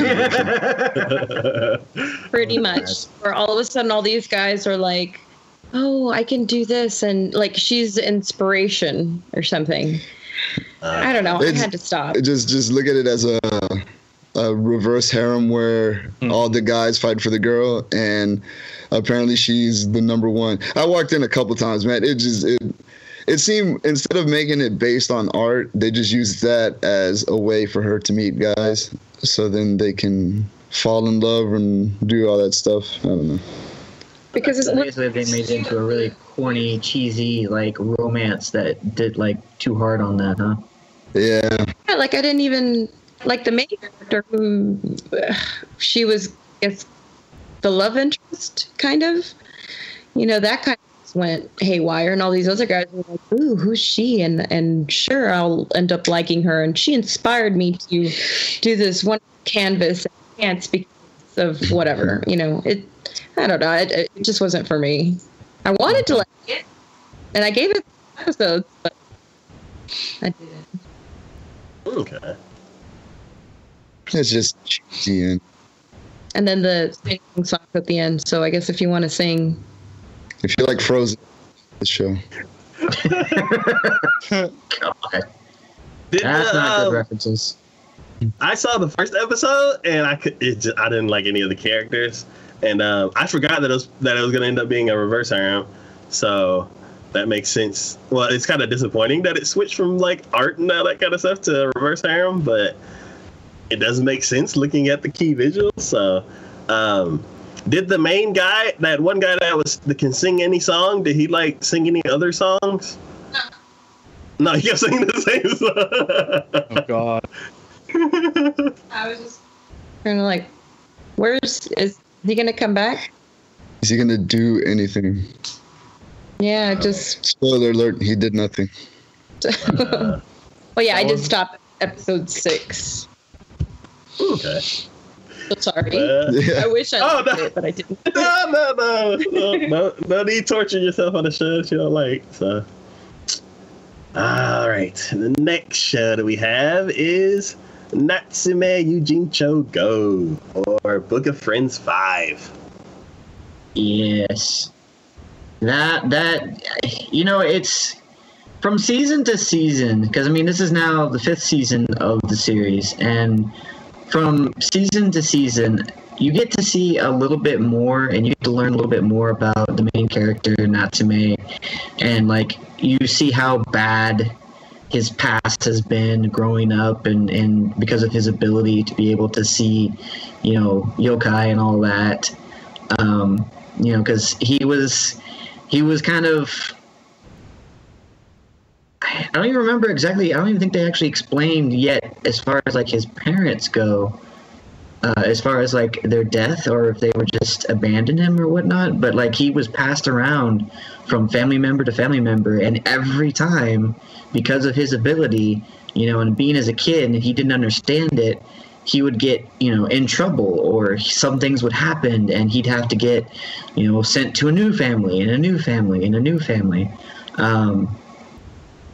pretty much where all of a sudden all these guys are like oh i can do this and like she's inspiration or something. I don't know. I had to stop. Just just look at it as a, a reverse harem where hmm. all the guys fight for the girl and apparently she's the number one. I walked in a couple times, man. It just it it seemed instead of making it based on art, they just used that as a way for her to meet guys, so then they can fall in love and do all that stuff. I don't know. because it's So basically, they made it into a really corny, cheesy like romance that did like too hard on that, huh? Yeah, yeah, like i didn't even like the main character who she was I guess the love interest kind of you know that kind of went haywire and all these other guys were like ooh who's she and and sure i'll end up liking her and she inspired me to do this one canvas dance because of whatever you know it i don't know it, it just wasn't for me i wanted to like it and i gave it episodes but i didn't Okay. it's just cheesy and and then the singing song at the end. So I guess if you want to sing, if you like Frozen, the show. God, Did, that's not um, good references. I saw the first episode and I could it just, I didn't like any of the characters and um, I forgot that it was that it was gonna end up being a reverse harem, so that makes sense. Well, it's kind of disappointing that it switched from like art and all that kind of stuff to a reverse harem, but it doesn't make sense looking at the key visuals. So, um, did the main guy, that one guy that was that can sing any song, did he like sing any other songs? No, No, he kept singing the same song. Oh God. I was just kind of like, where's is he gonna come back? Is he gonna do anything? Yeah, uh, just Spoiler alert: He did nothing. well, yeah, I did stop at episode six. okay. So sorry. Uh, Yeah. I wish I Oh, liked no. it, but I didn't. no, no, no, no, no, no need torturing yourself on a show that you don't like. So, all right. The next show that we have is Natsume Yujincho Go or Book of Friends Five. Yes. That that you know it's from season to season because I mean this is now the fifth season of the series and from season to season you get to see a little bit more and you get to learn a little bit more about the main character Natsume. And like you see how bad his past has been growing up and, and because of his ability to be able to see you know yokai and all that. Um, you know because he was he was kind of I don't even remember exactly. I don't even think they actually explained yet as far as like his parents go, uh, as far as like their death or if they were just abandoned him or whatnot. But like he was passed around from family member to family member, and every time because of his ability, you know, and being as a kid, and he didn't understand it, he would get you know in trouble or some things would happen, and he'd have to get you know sent to a new family and a new family and a new family. Um,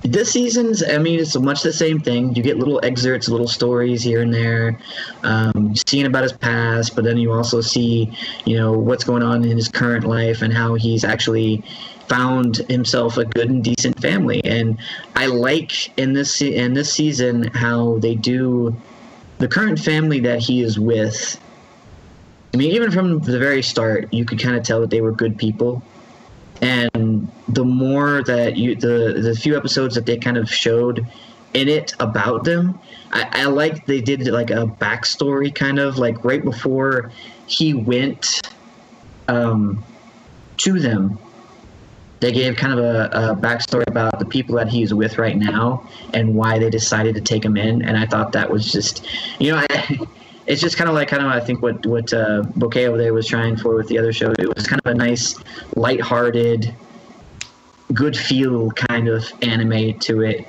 this season's i mean it's much the same thing. You get little excerpts little stories here and there um, seeing about his past but then you also see you know what's going on in his current life and how he's actually found himself a good and decent family. And i like in this in this season how they do the current family that he is with. I mean even from the very start you could kind of tell that they were good people. And the more that you the the few episodes that they kind of showed in it about them i, I like they did like a backstory kind of like right before he went um to them they gave kind of a, a backstory about the people that he's with right now and why they decided to take him in. And I thought that was just, you know, I, it's just kind of like kind of I think what what uh, Bouquet over there was trying for with the other show. It was kind of a nice, lighthearted, good feel kind of anime to it.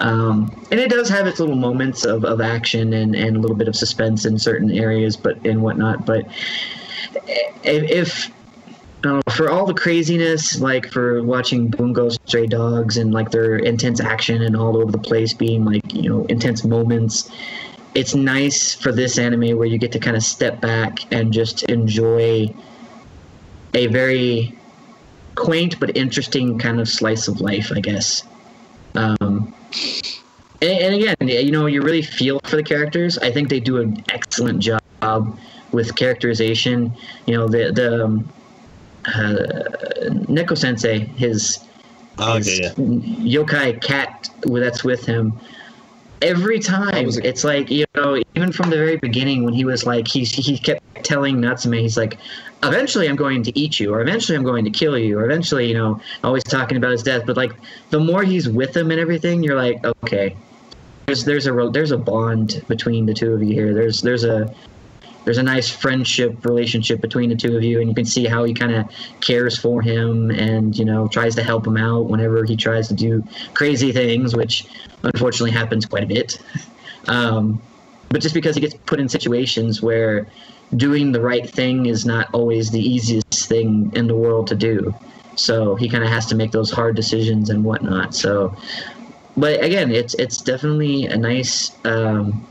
Um, and it does have its little moments of, of action and, and a little bit of suspense in certain areas, but and whatnot. But if, for all the craziness, like for watching Bungo Stray Dogs and like their intense action and all over the place being like you know intense moments, it's nice for this anime where you get to kind of step back and just enjoy a very quaint but interesting kind of slice of life, I guess. Um, and, and again, you know, you really feel for the characters. I think they do an excellent job with characterization. You know, the the um, uh, Neko Sensei, his, Oh, his okay, yeah. yokai cat that's with him. Every time, a- it's like you know, even from the very beginning, when he was like, he he kept telling Natsume, he's like, eventually I'm going to eat you, or eventually I'm going to kill you, or eventually, you know, always talking about his death. But like, the more he's with him and everything, you're like, okay, there's there's a there's a bond between the two of you here. There's there's a there's a nice friendship relationship between the two of you, and you can see how he kind of cares for him and you know tries to help him out whenever he tries to do crazy things, which unfortunately happens quite a bit. Um, but just because he gets put in situations where doing the right thing is not always the easiest thing in the world to do, so he kind of has to make those hard decisions and whatnot. So, but again, it's it's definitely a nice. Um,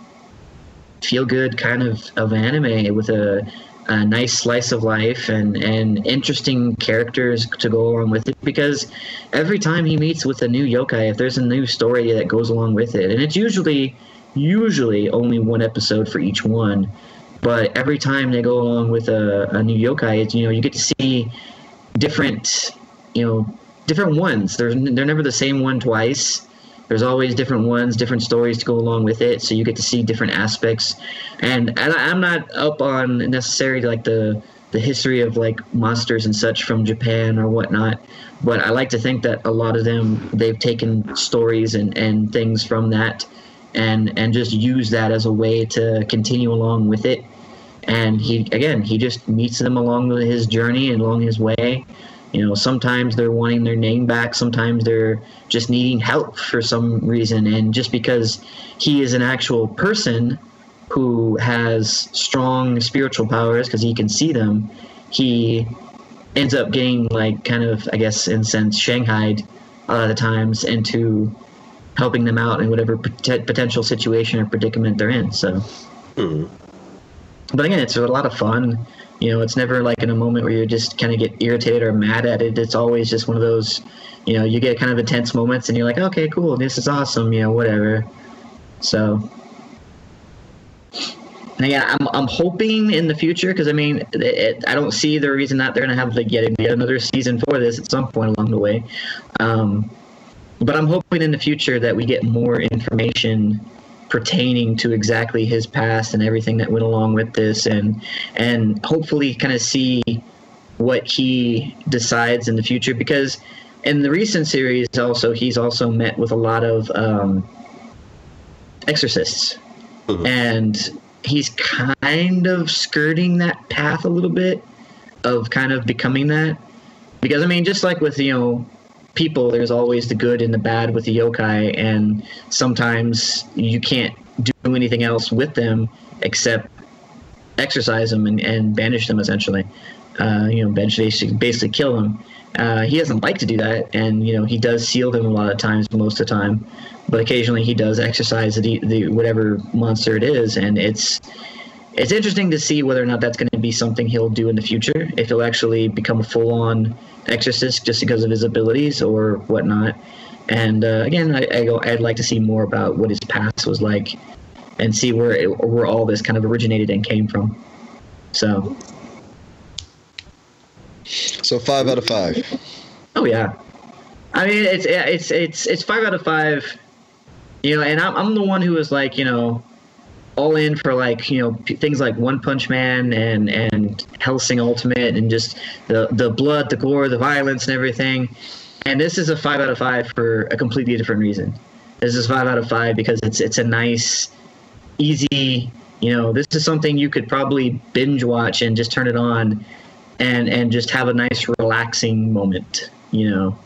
feel good kind of, of anime with a, a nice slice of life and, and interesting characters to go along with it because every time he meets with a new yokai if there's a new story that goes along with it and it's usually usually only one episode for each one but every time they go along with a, a new yokai it's you know you get to see different you know different ones they're, they're never the same one twice there's always different ones, different stories to go along with it, so you get to see different aspects. And, and I'm not up on necessarily like the the history of like monsters and such from Japan or whatnot, but I like to think that a lot of them they've taken stories and, and things from that, and and just use that as a way to continue along with it. And he again he just meets them along his journey and along his way. You know, sometimes they're wanting their name back, sometimes they're just needing help for some reason. And just because he is an actual person who has strong spiritual powers, because he can see them, he ends up getting, like, kind of, I guess, in sense, shanghaied a lot of the times into helping them out in whatever pot- potential situation or predicament they're in. So, Mhm. But again, it's a lot of fun. You know, it's never like in a moment where you just kind of get irritated or mad at it. It's always just one of those, you know, you get kind of intense moments and you're like, okay, cool, this is awesome, you know, whatever. So, and again, I'm, I'm hoping in the future because I mean, it, it, I don't see the reason that they're going to have like yet, another season for this at some point along the way. Um, but I'm hoping in the future that we get more information pertaining to exactly his past and everything that went along with this and and hopefully kind of see what he decides in the future. Because in the recent series also he's also met with a lot of um, exorcists. Mhm. and he's kind of skirting that path a little bit of kind of becoming that. Because i mean just like with you know people there's always the good and the bad with the yokai and sometimes you can't do anything else with them except exorcise them and, and banish them essentially. Uh, you know basically, basically kill them. Uh, he doesn't like to do that and you know he does seal them a lot of times most of the time but occasionally he does exorcise the, the whatever monster it is and it's it's interesting to see whether or not that's going to be something he'll do in the future if he'll actually become a full-on exorcist just because of his abilities or whatnot and uh, again I, I go, i'd like to see more about what his past was like and see where it, where all this kind of originated and came from so So five out of five. Oh yeah, I mean it's it's it's it's five out of five. You know, and I'm I'm the one who was like you know, all in for like you know p- things like One Punch Man and and Hellsing Ultimate and just the the blood, the gore, the violence, and everything. And this is a five out of five for a completely different reason. This is five out of five because it's it's a nice, easy. You know, this is something you could probably binge watch and just turn it on, and and just have a nice relaxing moment. You know.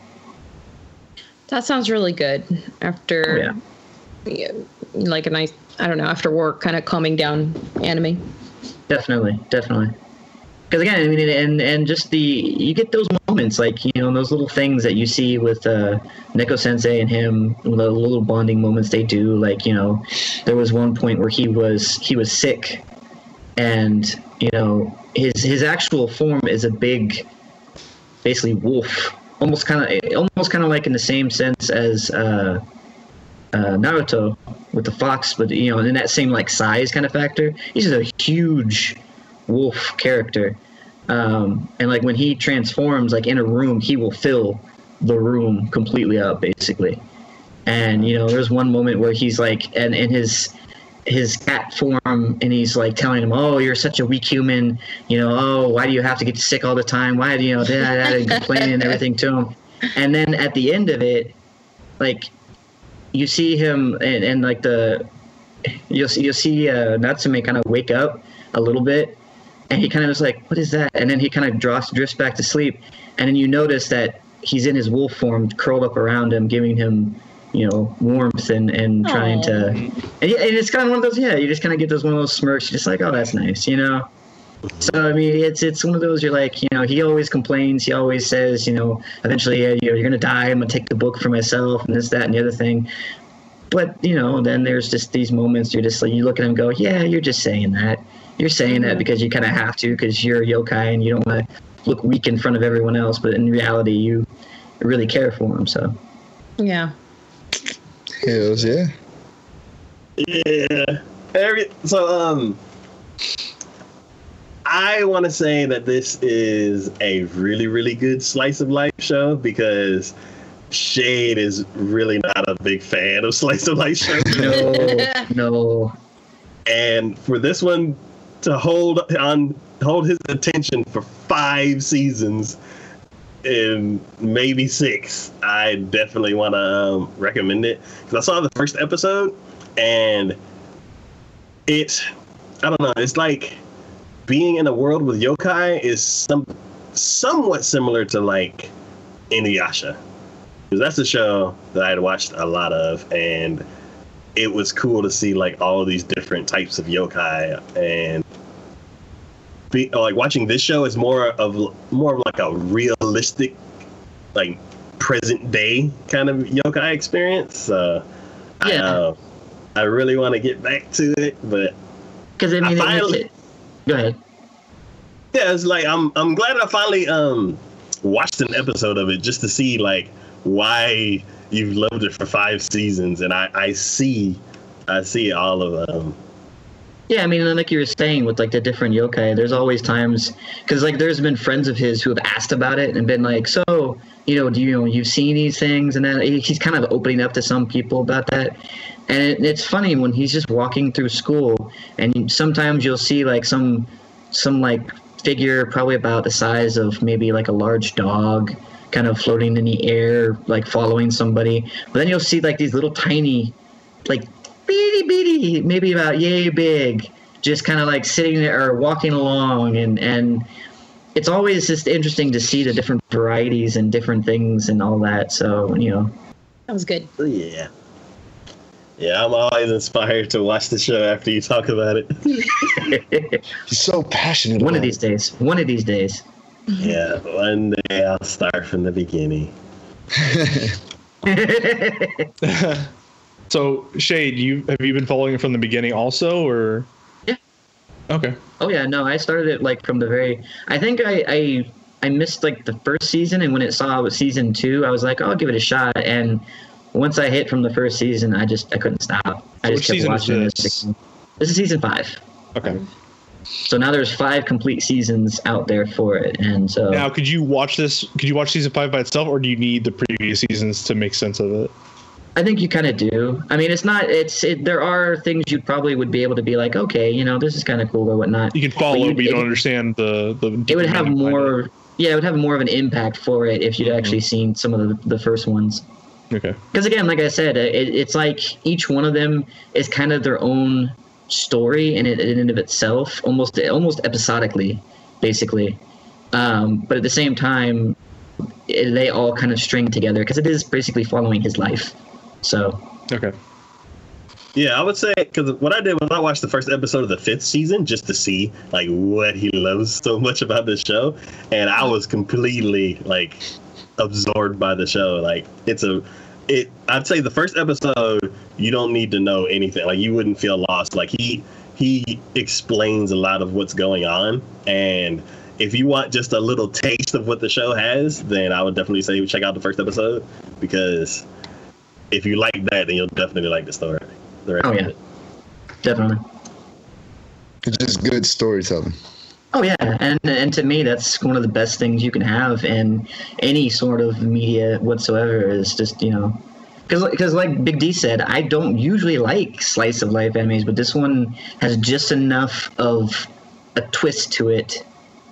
That sounds really good. After, Oh, yeah. yeah, like a nice, I don't know, after work, kind of calming down anime. Definitely, definitely. Because again, I mean, and and just the you get those moments like you know those little things that you see with uh, Neko Sensei and him, the little bonding moments they do. Like you know, there was one point where he was he was sick, and you know his his actual form is a big, basically wolf, almost kind of almost kind of like in the same sense as. Uh, uh, Naruto with the fox, but you know, in that same like size kind of factor, he's just a huge wolf character. Um, and like when he transforms, like in a room, he will fill the room completely up, basically. And you know, there's one moment where he's like, and in his his cat form, and he's like telling him, "Oh, you're such a weak human. You know, oh, why do you have to get sick all the time? Why do you know that?" and complaining and everything to him. And then at the end of it, like you see him and, and like the you'll see you'll see uh, Natsume kind of wake up a little bit, and he kind of is like, "What is that?" And then he kind of drifts drifts back to sleep, and then you notice that he's in his wolf form, curled up around him, giving him, you know, warmth and and trying to, and, yeah, and it's kind of one of those, yeah, you just kind of get those one of those smirks, you're just like, "Oh, that's nice," you know. So I mean, it's it's one of those. You're like, you know, he always complains. He always says, you know, eventually, uh, you know, you're gonna die. I'm gonna take the book for myself, and this, that, and the other thing. But you know, then there's just these moments. You're just like, you look at him, and go, yeah, you're just saying that. You're saying that because you kind of have to, because you're a yokai and you don't want to look weak in front of everyone else. But in reality, you really care for him. So Yeah. Hells yeah. Yeah. Every so um I want to say that this is a really really good slice of life show because Shade is really not a big fan of slice of life shows. no, no, and for this one to hold on hold his attention for 5 seasons and maybe 6, I definitely want to um, recommend it cuz I saw the first episode and it, I don't know. It's like being in a world with yokai is some somewhat similar to like Inuyasha, because that's a show that I had watched a lot of, and it was cool to see like all these different types of yokai and be like watching this show is more of more of like a realistic like present day kind of yokai experience. So I, Yeah. uh, I really want to get back to it, but because I mean, it- finally- it- go ahead. yeah, it's like I'm I'm glad I finally um watched an episode of it just to see like why you've loved it for five seasons, and I I see I see all of them. Yeah, I mean, like you were saying with like the different yokai, there's always times because like there's been friends of his who have asked about it and been like, so you know, do you know you've seen these things? And then he's kind of opening up to some people about that. And it, it's funny when he's just walking through school, and sometimes you'll see like some some like figure probably about the size of maybe like a large dog kind of floating in the air like following somebody but then you'll see like these little tiny like beady beady maybe about yay big just kind of like sitting there or walking along and and it's always just interesting to see the different varieties and different things and all that so you know That was good. Yeah. Yeah, I'm always inspired to watch the show after you talk about it. He's so passionate. one of about these days one of these days yeah, one day I'll start from the beginning. So Shade, you have you been following it from the beginning also, or? Yeah. Okay. Oh yeah, no, I started it like from the very. I think I I, I missed like the first season, and when it saw it was season two, I was like, oh, I'll give it a shot. And once I hit from the first season, I just I couldn't stop. I So just which kept watching this? This is season five. Okay. So now there's five complete seasons out there for it, and so Now, could you watch this? Could you watch season five by itself, or do you need the previous seasons to make sense of it? I think you kind of do. I mean, it's not. It's it, there are things you probably would be able to be like, okay, you know, this is kind of cool or whatnot. You can follow, you- but you, don't understand the the. it would have more yeah, it would have more of an impact for it if you'd actually seen some of the, the first ones. Okay. Because again, like I said, it, it's like each one of them is kind of their own story in it in and of itself, almost almost episodically, basically. Um, but at the same time, it, they all kind of string together because it is basically following his life. So Okay. Yeah, I would say because what I did was I watched the first episode of the fifth season just to see like what he loves so much about this show, and I was completely like absorbed by the show. Like it's a, it. I'd say the first episode you don't need to know anything. Like you wouldn't feel lost. Like he he explains a lot of what's going on, and if you want just a little taste of what the show has, then I would definitely say check out the first episode because if you like that, then you'll definitely like the story. The Oh, yeah. it. definitely. It's just good storytelling. Oh yeah, and and to me that's one of the best things you can have in any sort of media whatsoever is just you know because because like Big D said, I don't usually like slice of life animes, but this one has just enough of a twist to it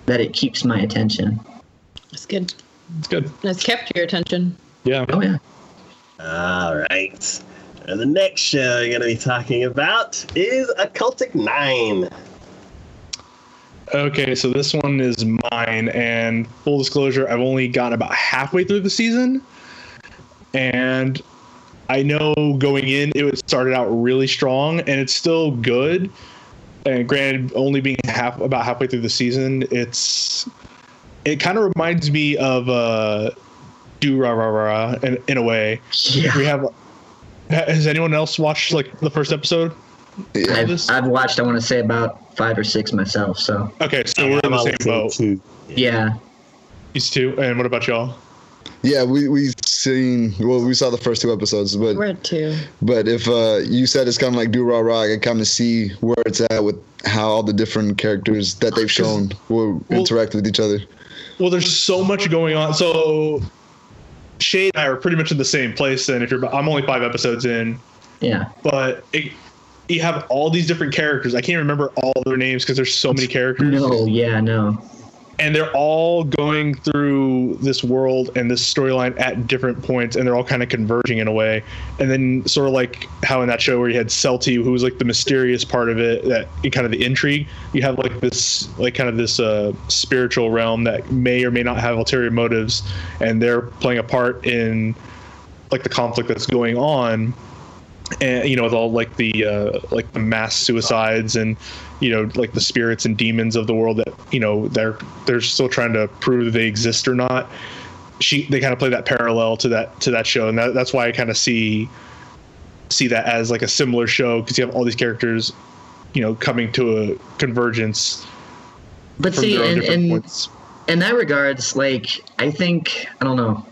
that it keeps my attention. That's good. It's good. That's kept your attention. Yeah. Oh yeah, All right. And the next show you're going to be talking about is Occultic Nine. Okay, so this one is mine, and full disclosure, I've only gotten about halfway through the season, and I know going in it started out really strong, and it's still good. And granted, only being half about halfway through the season, it's it kind of reminds me of uh, Durarara in, in a way. yeah. We have. Has anyone else watched like the first episode? Yeah. I've, I've watched I want to say about five or six myself. So Okay, so we're in I'm the same boat. two. yeah, These two, and what about y'all? Yeah, we we've seen well, we saw the first two episodes, but We're at two. but if uh, you said it's kind of like Durara, I can kind of see where it's at with how all the different characters that they've shown will Well- interact with each other. Well, there's so much going on. So Shade and I are pretty much in the same place. And if you're, I'm only five episodes in, yeah. but it, you have all these different characters. I can't remember all their names because there's so many characters. No, yeah, no. And they're all going through this world and this storyline at different points and they're all kind of converging in a way. And then sort of like how in that show where you had Celty who was like the mysterious part of it that kind of the intrigue you have like this like kind of this uh, spiritual realm that may or may not have ulterior motives and they're playing a part in like the conflict that's going on and you know with all like the uh, like the mass suicides and you know like the spirits and demons of the world that you know they're they're still trying to prove that they exist or not she they kind of play that parallel to that to that show and that, that's why i kind of see see that as like a similar show because you have all these characters you know coming to a convergence But see, in, in, in that regards, like I think I don't know.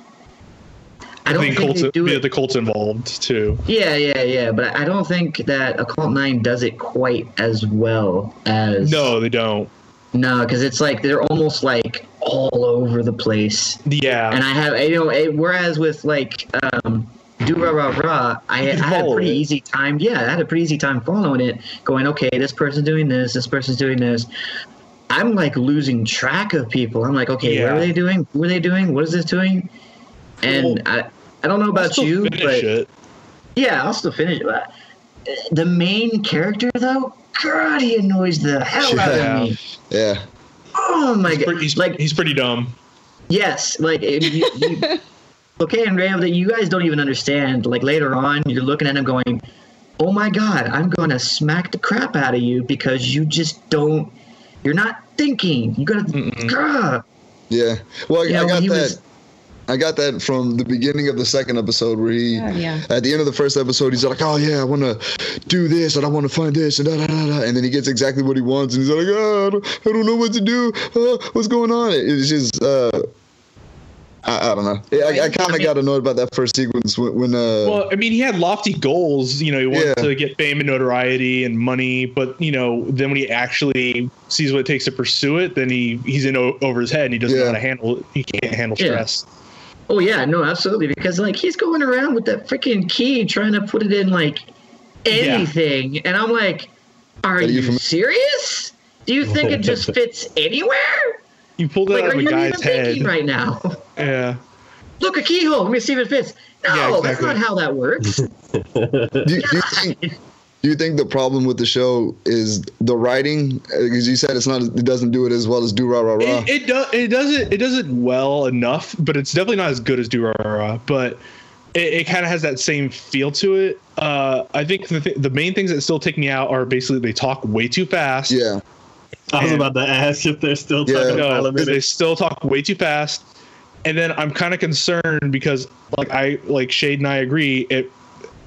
I don't think, Colt's, they do yeah, the Colt's involved too Yeah, yeah, yeah. But I don't think that Occult Nine does it quite as well as no they don't no, because it's like they're almost like all over the place. yeah And I have you know, it, whereas with like um, Durarara, I, You I had a pretty it. easy time. Yeah, I had a pretty easy time following it, going okay, this person's doing this, this person's doing this. I'm like losing track of people. I'm like, okay, what are they doing? Who are they doing? What is this doing? And Well, I, I don't know I'll about still you, finish but it. yeah, I'll still finish it. The main character, though, God, he annoys the hell out of me. Yeah, Oh my He's god! pretty, he's, like he's pretty dumb yes, like you, you, okay, and Graham, that you guys don't even understand. Like later on, you're looking at him going, "Oh my god, I'm gonna smack the crap out of you because you just don't. You're not thinking. You gotta. Mm-mm. Yeah. Well, I, Yeah, I got that. was- I got that from the beginning of the second episode where he, Yeah, yeah. at the end of the first episode, he's like, "Oh yeah, I want to do this and I want to find this and da, da da da," and then he gets exactly what he wants and he's like, "Oh, I don't, I don't know what to do. Uh, what's going on?" It's just, uh, I, I don't know. I, I kind I of mean- got annoyed about that first sequence when, when uh, Well, I mean, he had lofty goals. You know, he wanted Yeah. to get fame and notoriety and money, but you know, then when he actually sees what it takes to pursue it, then he he's in o- over his head and he doesn't know how to handle. It. He can't handle Yeah. stress. Oh yeah, no, absolutely. Because like he's going around with that freaking key, trying to put it in like anything, and I'm like, are Are you you serious? Do you think it just fits anywhere? You pulled it Like, out are of a you even guy's head. thinking right now? Yeah. Look, a keyhole. Let me see if it fits. No, Yeah, that's not how that works. Do, do you think? Do you think the problem with the show is the writing? Because you said it's not, it doesn't do it as well as Durarara. It, it does. It does it. It does it well enough, but it's definitely not as good as Do Ra Ra Ra. But it, it kind of has that same feel to it. Uh, I think the, th- the main things that still take me out are basically they talk way too fast. yeah, I was about to ask if they're still Yeah. talking No, they still talk way too fast. And then I'm kind of concerned because, like I like Shade and I agree. It,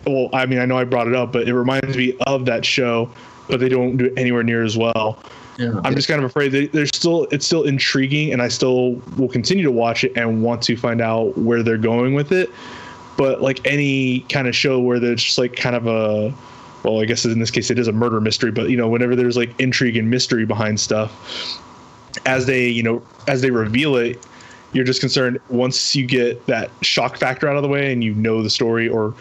well, I mean, I know I brought it up, but it reminds me of that show, but they don't do it anywhere near as well. Yeah. I'm just kind of afraid that there's still it's still intriguing, and I still will continue to watch it and want to find out where they're going with it. But like any kind of show where there's just like kind of a well, I guess in this case it is a murder mystery, but you know, whenever there's like intrigue and mystery behind stuff, as they you know as they reveal it, you're just concerned once you get that shock factor out of the way and you know the story or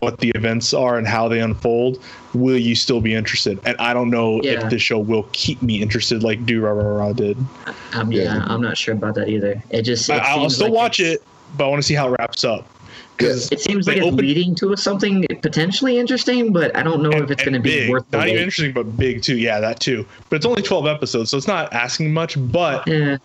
what the events are and how they unfold, will you still be interested? And I don't know Yeah. if the show will keep me interested like Do Ra Ra Ra did. Um, Yeah. yeah, I'm not sure about that either. It just it I, I'll still like watch it, but I want to see how it wraps up. Because It seems like it's open- leading to something potentially interesting, but I don't know if it's going to be big, worth the not even interesting, but big too. Yeah, that too. But it's only 12 episodes, so it's not asking much. But Yeah,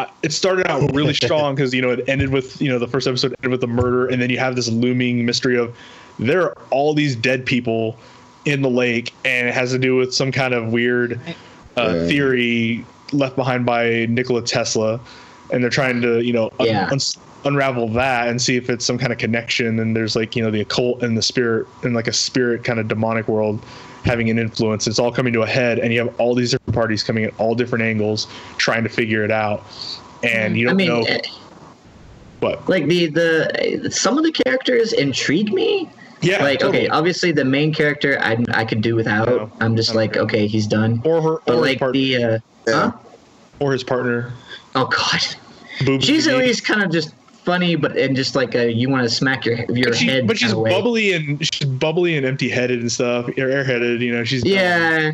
uh, it started out really strong because you know it ended with you know the first episode ended with a murder, and then you have this looming mystery of there are all these dead people in the lake, and it has to do with some kind of weird uh, Yeah. theory left behind by Nikola Tesla, and they're trying to you know un- Yeah. uns- unravel that and see if it's some kind of connection. And there's like you know the occult and the spirit and like a spirit kind of demonic world having an influence. It's all coming to a head, and you have all these different parties coming at all different angles trying to figure it out. And you don't I mean, know eh, what. like the the some of the characters intrigue me. Yeah, like totally. okay, obviously the main character I I could do without. No, I'm just like care. okay, he's done. or her, But or his like partner, the uh, huh? or his partner. Oh god, Boobs she's at least kind of just funny, but and just like a you want to smack your your But, she, head. but she's bubbly and she's bubbly and empty-headed and stuff, or airheaded. You know, she's Yeah,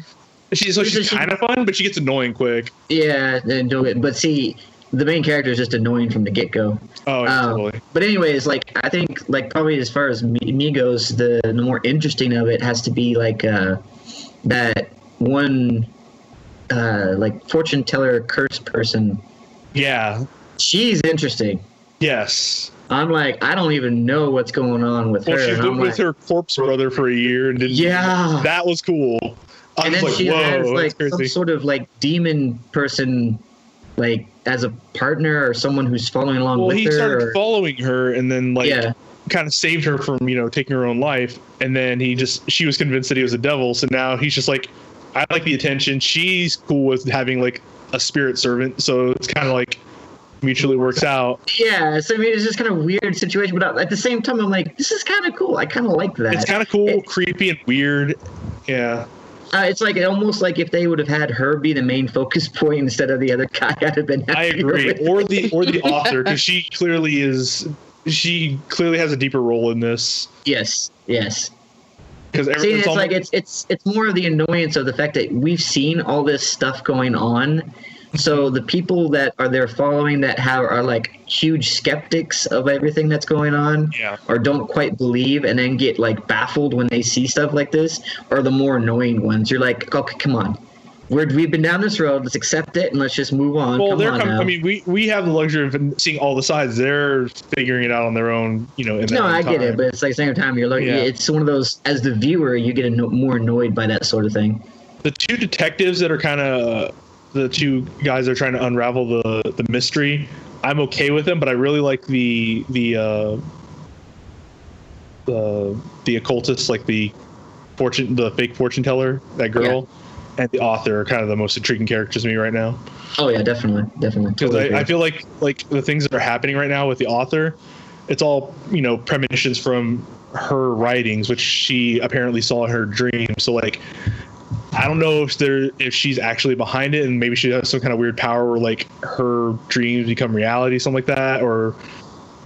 She's so She's- kind of fun, but she gets annoying quick. yeah, then do it. But see, the main character is just annoying from the get go. Oh, yeah, Um, totally. But anyways, like I think like probably as far as me, me goes, the the more interesting of it has to be like uh, that one uh, like fortune teller curse person. Yeah. She's interesting. Yes. I'm like I don't even know what's going on with Well, her. she lived I'm with like, her corpse brother for a year and didn't. Yeah. That was cool. I and was then like, she has like crazy. some sort of like demon person, like as a partner or someone who's following along well, with he her. started or- following her and then like Yeah. kind of saved her from you know taking her own life. And then he just she was convinced that he was a devil. So now he's just like, I like the attention. She's cool with having like a spirit servant. So it's kind of like mutually works out. Yeah, so I mean, it's just kind of weird situation, but at the same time, I'm like, this is kind of cool. I kind of like that. It's kind of cool, It- creepy, and weird. Yeah. Uh, it's like almost like if they would have had her be the main focus point instead of the other guy, I'd have been. I agree. Or the or the author because she clearly is she clearly has a deeper role in this yes, yes. because it's almost, like it's it's it's more of the annoyance of the fact that we've seen all this stuff going on. So the people that are there following that have are like huge skeptics of everything that's going on. yeah. or don't quite believe and then get like baffled when they see stuff like this are the more annoying ones. You're like, okay, come on. We're, we've been down this road. Let's accept it and let's just move on. Well, come they're on coming. now. I mean, we we have the luxury of seeing all the sides. They're figuring it out on their own. You know. In no, I get it, but it's like same time you're like, Yeah. it's one of those. As the viewer, you get anno- more annoyed by that sort of thing. the two detectives that are kind of the two guys are trying to unravel the the mystery. I'm okay with them, but I really like the the uh, the the occultist, like the fortune, the fake fortune teller, that girl, and the author are kind of the most intriguing characters to me right now. Oh yeah, definitely, definitely. because Totally I, I feel like like the things that are happening right now with the author it's all you know premonitions from her writings which she apparently saw in her dream so like i don't know if there if she's actually behind it and maybe she has some kind of weird power where like her dreams become reality something like that or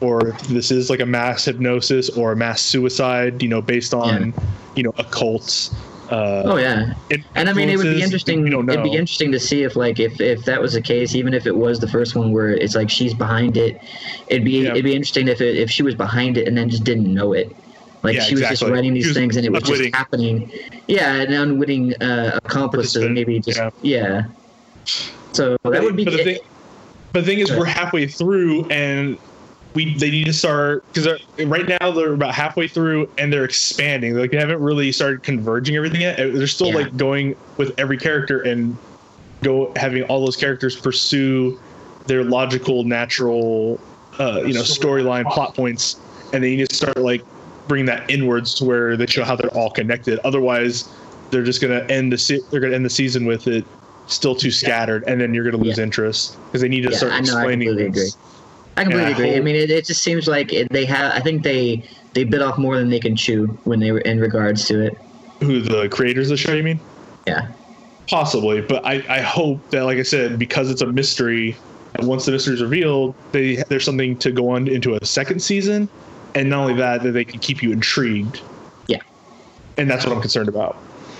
or if this is like a mass hypnosis or a mass suicide you know based on you know occults Uh, Oh yeah, and I mean it would be interesting. We don't know. It'd be interesting to see if like if if that was the case, even if it was the first one where it's like she's behind it. It'd be Yeah. it'd be interesting if it, if she was behind it and then just didn't know it. Like Yeah, she was just writing these things and it was unwitting. just happening. Yeah, an unwitting uh, accomplice to Participant, maybe just yeah. yeah. So that would be. But the thing, but the thing is, we're halfway through, and we they need to start because right now they're about halfway through, and they're expanding. Like they haven't really started converging everything yet. They're still Yeah. like going with every character and go having all those characters pursue their logical, natural, uh, you know, storyline plot points, and they need to start like bring that inwards to where they show how they're all connected. Otherwise, they're just gonna end the se- they're gonna end the season with it still too scattered, and then you're gonna lose Yeah. interest because they need to Yeah, start I know, I explaining. completely things. I completely I agree. I mean, it, it just seems like it, they have. I think they they bit off more than they can chew when they were in regards to it. Who the creators of the show? You mean? Yeah. Possibly, but I, I hope that, like I said, because it's a mystery, and once the mystery is revealed, they there's something to go on into a second season, and not only that, that they can keep you intrigued. Yeah. And that's what I'm concerned about.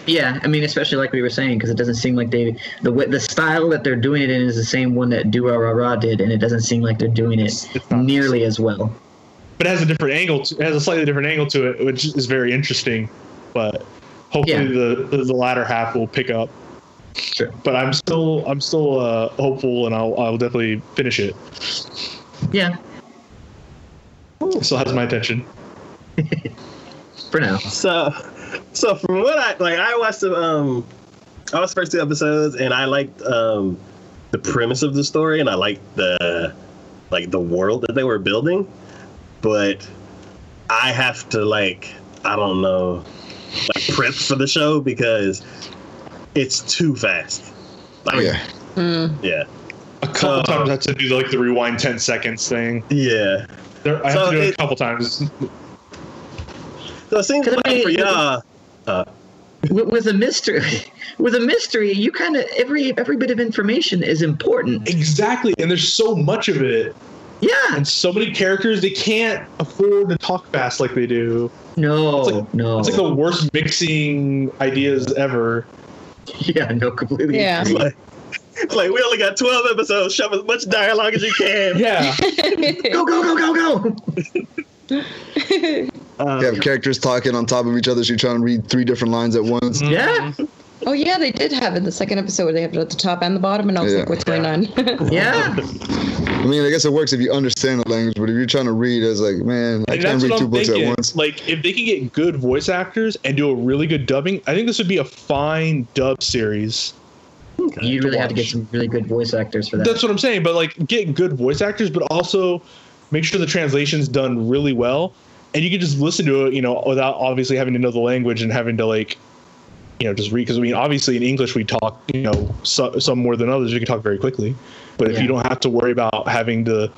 Yeah, I mean, especially like we were saying, because it doesn't seem like they the the style that they're doing it in is the same one that Durara did, and it doesn't seem like they're doing it It's nearly as well. But it has a different angle. To, it has a slightly different angle to it, which is very interesting. But hopefully, the, the the latter half will pick up. Sure. But I'm still I'm still uh, hopeful, and I'll I'll definitely finish it. Yeah, still has my attention. for now. So, so from what I like, I watched the um, I watched the first two episodes, and I liked um, the premise of the story, and I liked the like the world that they were building. But I have to like, I don't know, like prep for the show because it's too fast. Like, Oh, yeah. Mm. yeah, A couple Uh, times I had to do like the rewind ten seconds thing. yeah. There, I have So to do it, it- a couple times. So it seems 'Cause I like mean, for y'all, uh, With, with a mystery, with a mystery, you kind of every every bit of information is important. Exactly, and there's so much of it, Yeah. and so many characters. They can't afford to talk fast like they do. No. It's like- no. It's like the worst mixing ideas ever. yeah. No. Completely. Yeah. like, it's like we only got twelve episodes. Shove as much dialogue as you can. Yeah, Go go go go go. Um, You have characters talking on top of each other, so you're trying to read three different lines at once. Yeah. oh yeah, they did have it the second episode where they have it at the top and the bottom, and I was Yeah. like, what's going on? Yeah. I mean, I guess it works if you understand the language, but if you're trying to read, it's like, man, I and can't read two I'm books thinking. at once. Like, if they can get good voice actors and do a really good dubbing, I think this would be a fine dub series. Okay. You really have to get some really good voice actors for that. That's what I'm saying. But like, get good voice actors, but also make sure the translation's done really well, and you can just listen to it, you know, without obviously having to know the language and having to like, you know, just read. Because I mean, obviously in English we talk, you know, so, some more than others. You can talk very quickly, but if Yeah. you don't have to worry about having to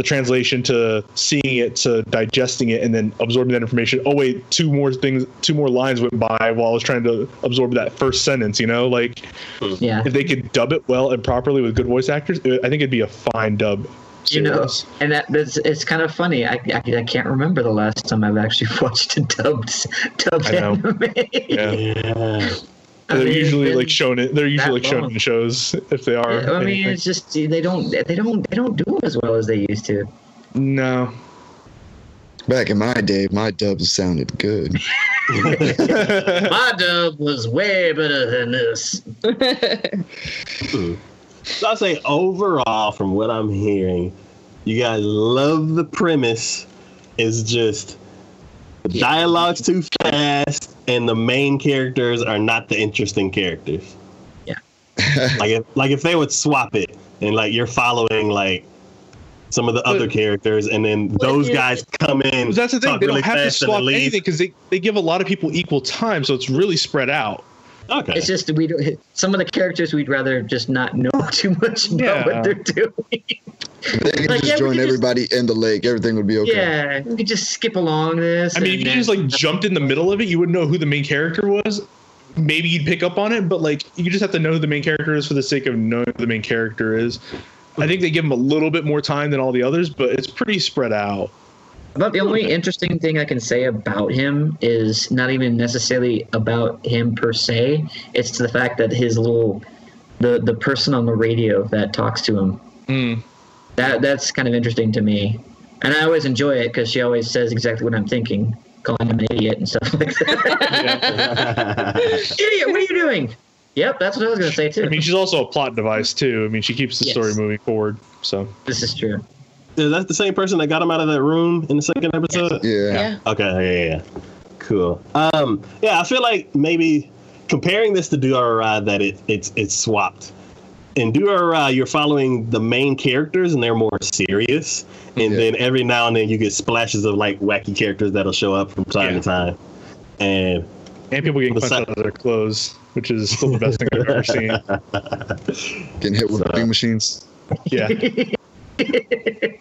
the translation to seeing it to digesting it and then absorbing that information. Oh wait, two more things, two more lines went by while I was trying to absorb that first sentence. You know, like hmm. yeah. if they could dub it well and properly with good voice actors, it- I think it'd be a fine dub. You know, series. and that that's it's kind of funny. I, I, I can't remember the last time I've actually watched a dubbed dubbed anime. yeah. Yeah. I they're mean, usually it's like shown it. They're usually like shown long. in shows if they are. been- I mean, anything. it's just they don't they don't they don't do them as well as they used to. no. Back in my day, my dubs sounded good. My dub was way better than this. So I'll say overall, from what I'm hearing, you guys love the premise. It's just the dialogue's too fast, and the main characters are not the interesting characters. Yeah. like if like if they would swap it, and like you're following like some of the other characters, and then those yeah. guys come in. That's the thing. They really don't have to fast, and then swap anything because they, they give a lot of people equal time, so it's really spread out. Okay. It's just we don't, some of the characters we'd rather just not know too much about Yeah. what they're doing. If they could Like, just yeah, join could just- everybody in the lake, everything would be okay. Yeah, we could just skip along this. I mean, if you then- just like jumped in the middle of it, you wouldn't know who the main character was. Maybe you'd pick up on it, but like you just have to know who the main character is for the sake of knowing who the main character is. I think they give him a little bit more time than all the others, but it's pretty spread out. About the only interesting thing I can say about him is not even necessarily about him per se. It's the fact that his little the the person on the radio that talks to him. Mm. That that's kind of interesting to me, and I always enjoy it because she always says exactly what I'm thinking, calling him an idiot and stuff like that. idiot, what are you doing? Yep, that's what I was gonna say too. I mean, she's also a plot device too. I mean, she keeps the Yes. story moving forward. So this is true. Is that the same person that got him out of that room in the second episode? Yeah. Yeah. Okay, yeah, yeah, yeah. Cool. Um, yeah, I feel like maybe comparing this to Durarara that it it's it's swapped. In Durarara, you're following the main characters and they're more serious, and Yeah. then every now and then you get splashes of like wacky characters that'll show up from time Yeah. to time. And and people getting The punched out of their clothes, which is still the best thing I've ever seen. Getting hit with So- machines. Yeah.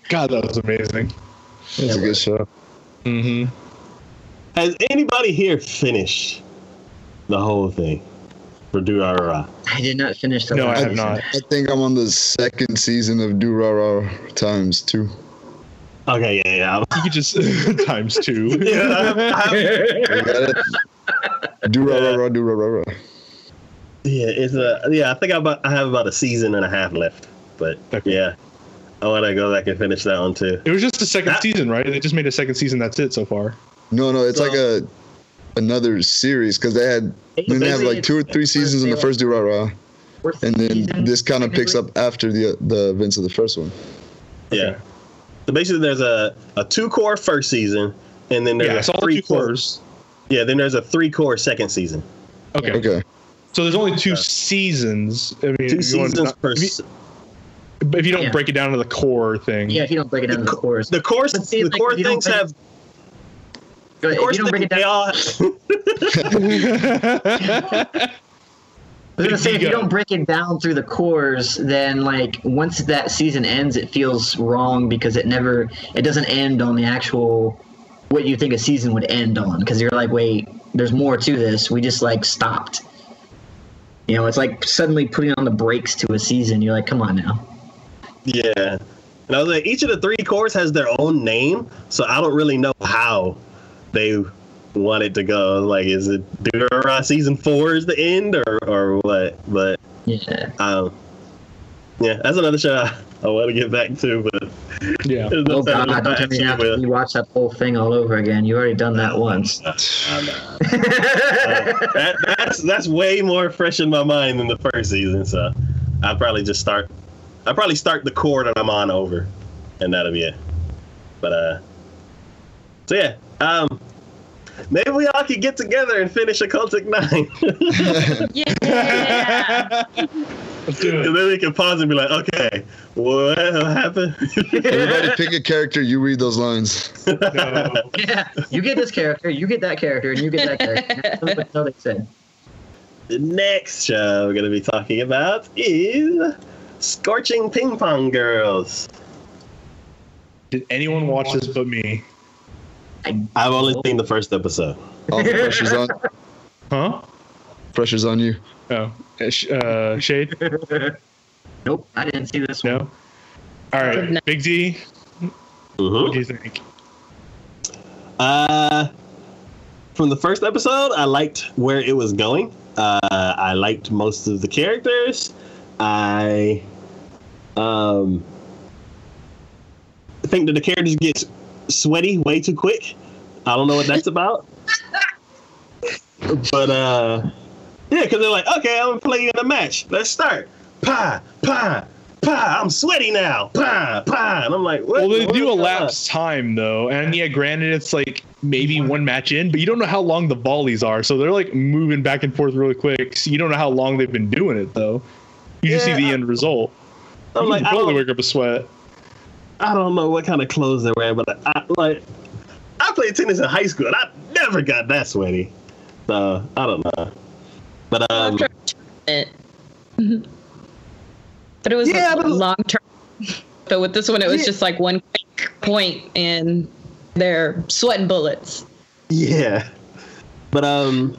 God, that was amazing. It's a good show. Mm-hmm. has anybody here finished the whole thing for Durarara? Uh, I did not finish the No, I have season. not. I think I'm on the second season of Durara times two. Okay, yeah, yeah. You could just times two. yeah I have- I have- You got it? Durara, Durara. Yeah, it's a yeah. I think I about I have about a season and a half left, but Okay. yeah, I want to go back and finish that one too. It was just the second That- season, right? They just made a second season. That's it so far. No, no, it's So- like a another series because they had then they have like two or three seasons in the first Durara, Fourth and then season, this kind of picks up after the the events of the first one. Yeah. So basically, there's a a two cour first season, and then there's Yeah, I a saw the three cours. Yeah, then there's a three cour second season. Okay. Okay. So there's only two Okay. seasons. I mean, Two if you seasons per. If you, s- if you don't Yeah. break it down to the cour thing. Yeah, if you don't break it down to the cours. The core But see, the like, core if you don't things have. Go The ahead, core if you don't break things, it they down, all. I was gonna say if you don't break it down through the cours, then like once that season ends, it feels wrong because it never, it doesn't end on the actual what you think a season would end on. Because you're like, wait, there's more to this. We just like stopped. You know, it's like suddenly putting on the brakes to a season. You're like, come on now. Yeah. And I was like, each of the three cours has their own name, so I don't really know how they want it to go. Like, is it Durara season four is the end, or or what? But Yeah. um, yeah, that's another show I, I want to get back to. But Yeah. there's no Oh time God! Don't tell me you match have to with- rewatch that whole thing all over again. You already done that once. I know. that, that's that's way more fresh in my mind than the first season. So I'll probably just start. I'll probably start the cour that I'm on over, and that'll be it. But uh, so yeah, um, maybe we all could get together and finish Occultic Nine, Yeah. Let's do and then we can pause and be like, okay, what happened? Everybody pick a character. You read those lines. No. yeah, you get this character, you get that character, and you get that character. That's what they said. the next show we're gonna be talking about is Scorching Ping Pong Girls. Did anyone watch this but me? I've only seen the first episode. All the pressure's on. Huh? Pressure's on you. Oh, uh, uh, Shade? Nope, I didn't see this one. No. All right, Big D. What do you think? Uh, from the first episode, I liked where it was going. Uh, I liked most of the characters. I um think that the characters get sweaty way too quick. I don't know what that's about. but uh, yeah, because they're like, okay, I'm gonna play you in a match. Let's start. Pa, pa, pa. I'm sweaty now. Pa, pa. And I'm like, what? Well, they what do elapse time though, and yeah, granted, it's like maybe one match in, but you don't know how long the volleys are, so they're like moving back and forth really quick. So you don't know how long they've been doing it though. You just see the I- end result. I'm You like, I totally don't, wake up a sweat. I don't know what kind of clothes they're wearing, but I like I played tennis in high school and I never got that sweaty. So I don't know. But um a tournament. But it was Yeah, a long term. But with this one, it was Yeah. just like one quick point, and they're sweating bullets. yeah. But um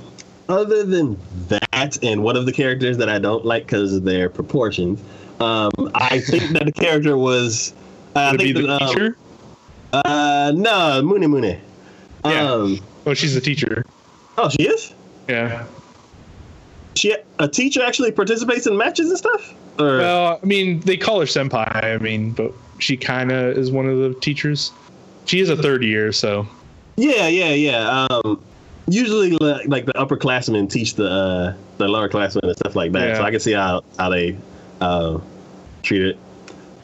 other than that and one of the characters that I don't like because of their proportions, um I think that the character was I Would it be the um, teacher? Uh, no, Mooney Mooney. Yeah. Um, Oh, she's the teacher. oh, she is. Yeah. She a teacher actually participates in matches and stuff. Or Well, I mean, they call her senpai. I mean, but she kind of is one of the teachers. She is a third year, so yeah, yeah, yeah. Um, usually like, like the upperclassmen teach the uh, the lower classmen and stuff like that. Yeah. So I can see how how they uh, treat it.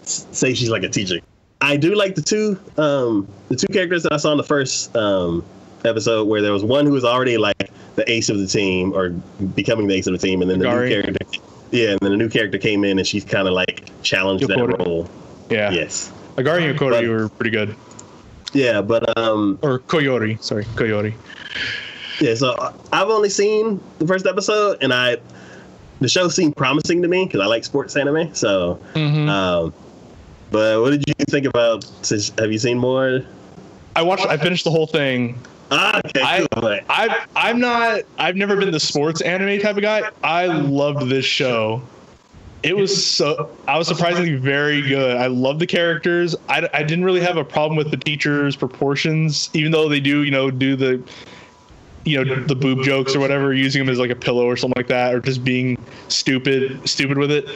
Say she's like a teacher. I do like the two um, the two characters that I saw in the first um, episode where there was one who was already like the ace of the team or becoming the ace of the team, and then the new character. Yeah, and then a new character came in and she's kind of like challenged that role. yeah. Yes. Agari and Kodori were pretty good. Yeah, but um, Or Koyori, sorry, Koyori. Yeah, so uh, I've only seen the first episode, and I the show seemed promising to me because I like sports anime. So, Mm-hmm. um, but what did you think about? Since have you seen more? I watched. I finished the whole thing. Ah, okay, I- cool. I I'm not. I've never been the sports anime type of guy. I loved this show. It was so. I was surprisingly very good. I love the characters. I, I didn't really have a problem with the teachers' proportions, even though they do you know do the you know the boob jokes or whatever, using them as like a pillow or something like that, or just being stupid stupid with it.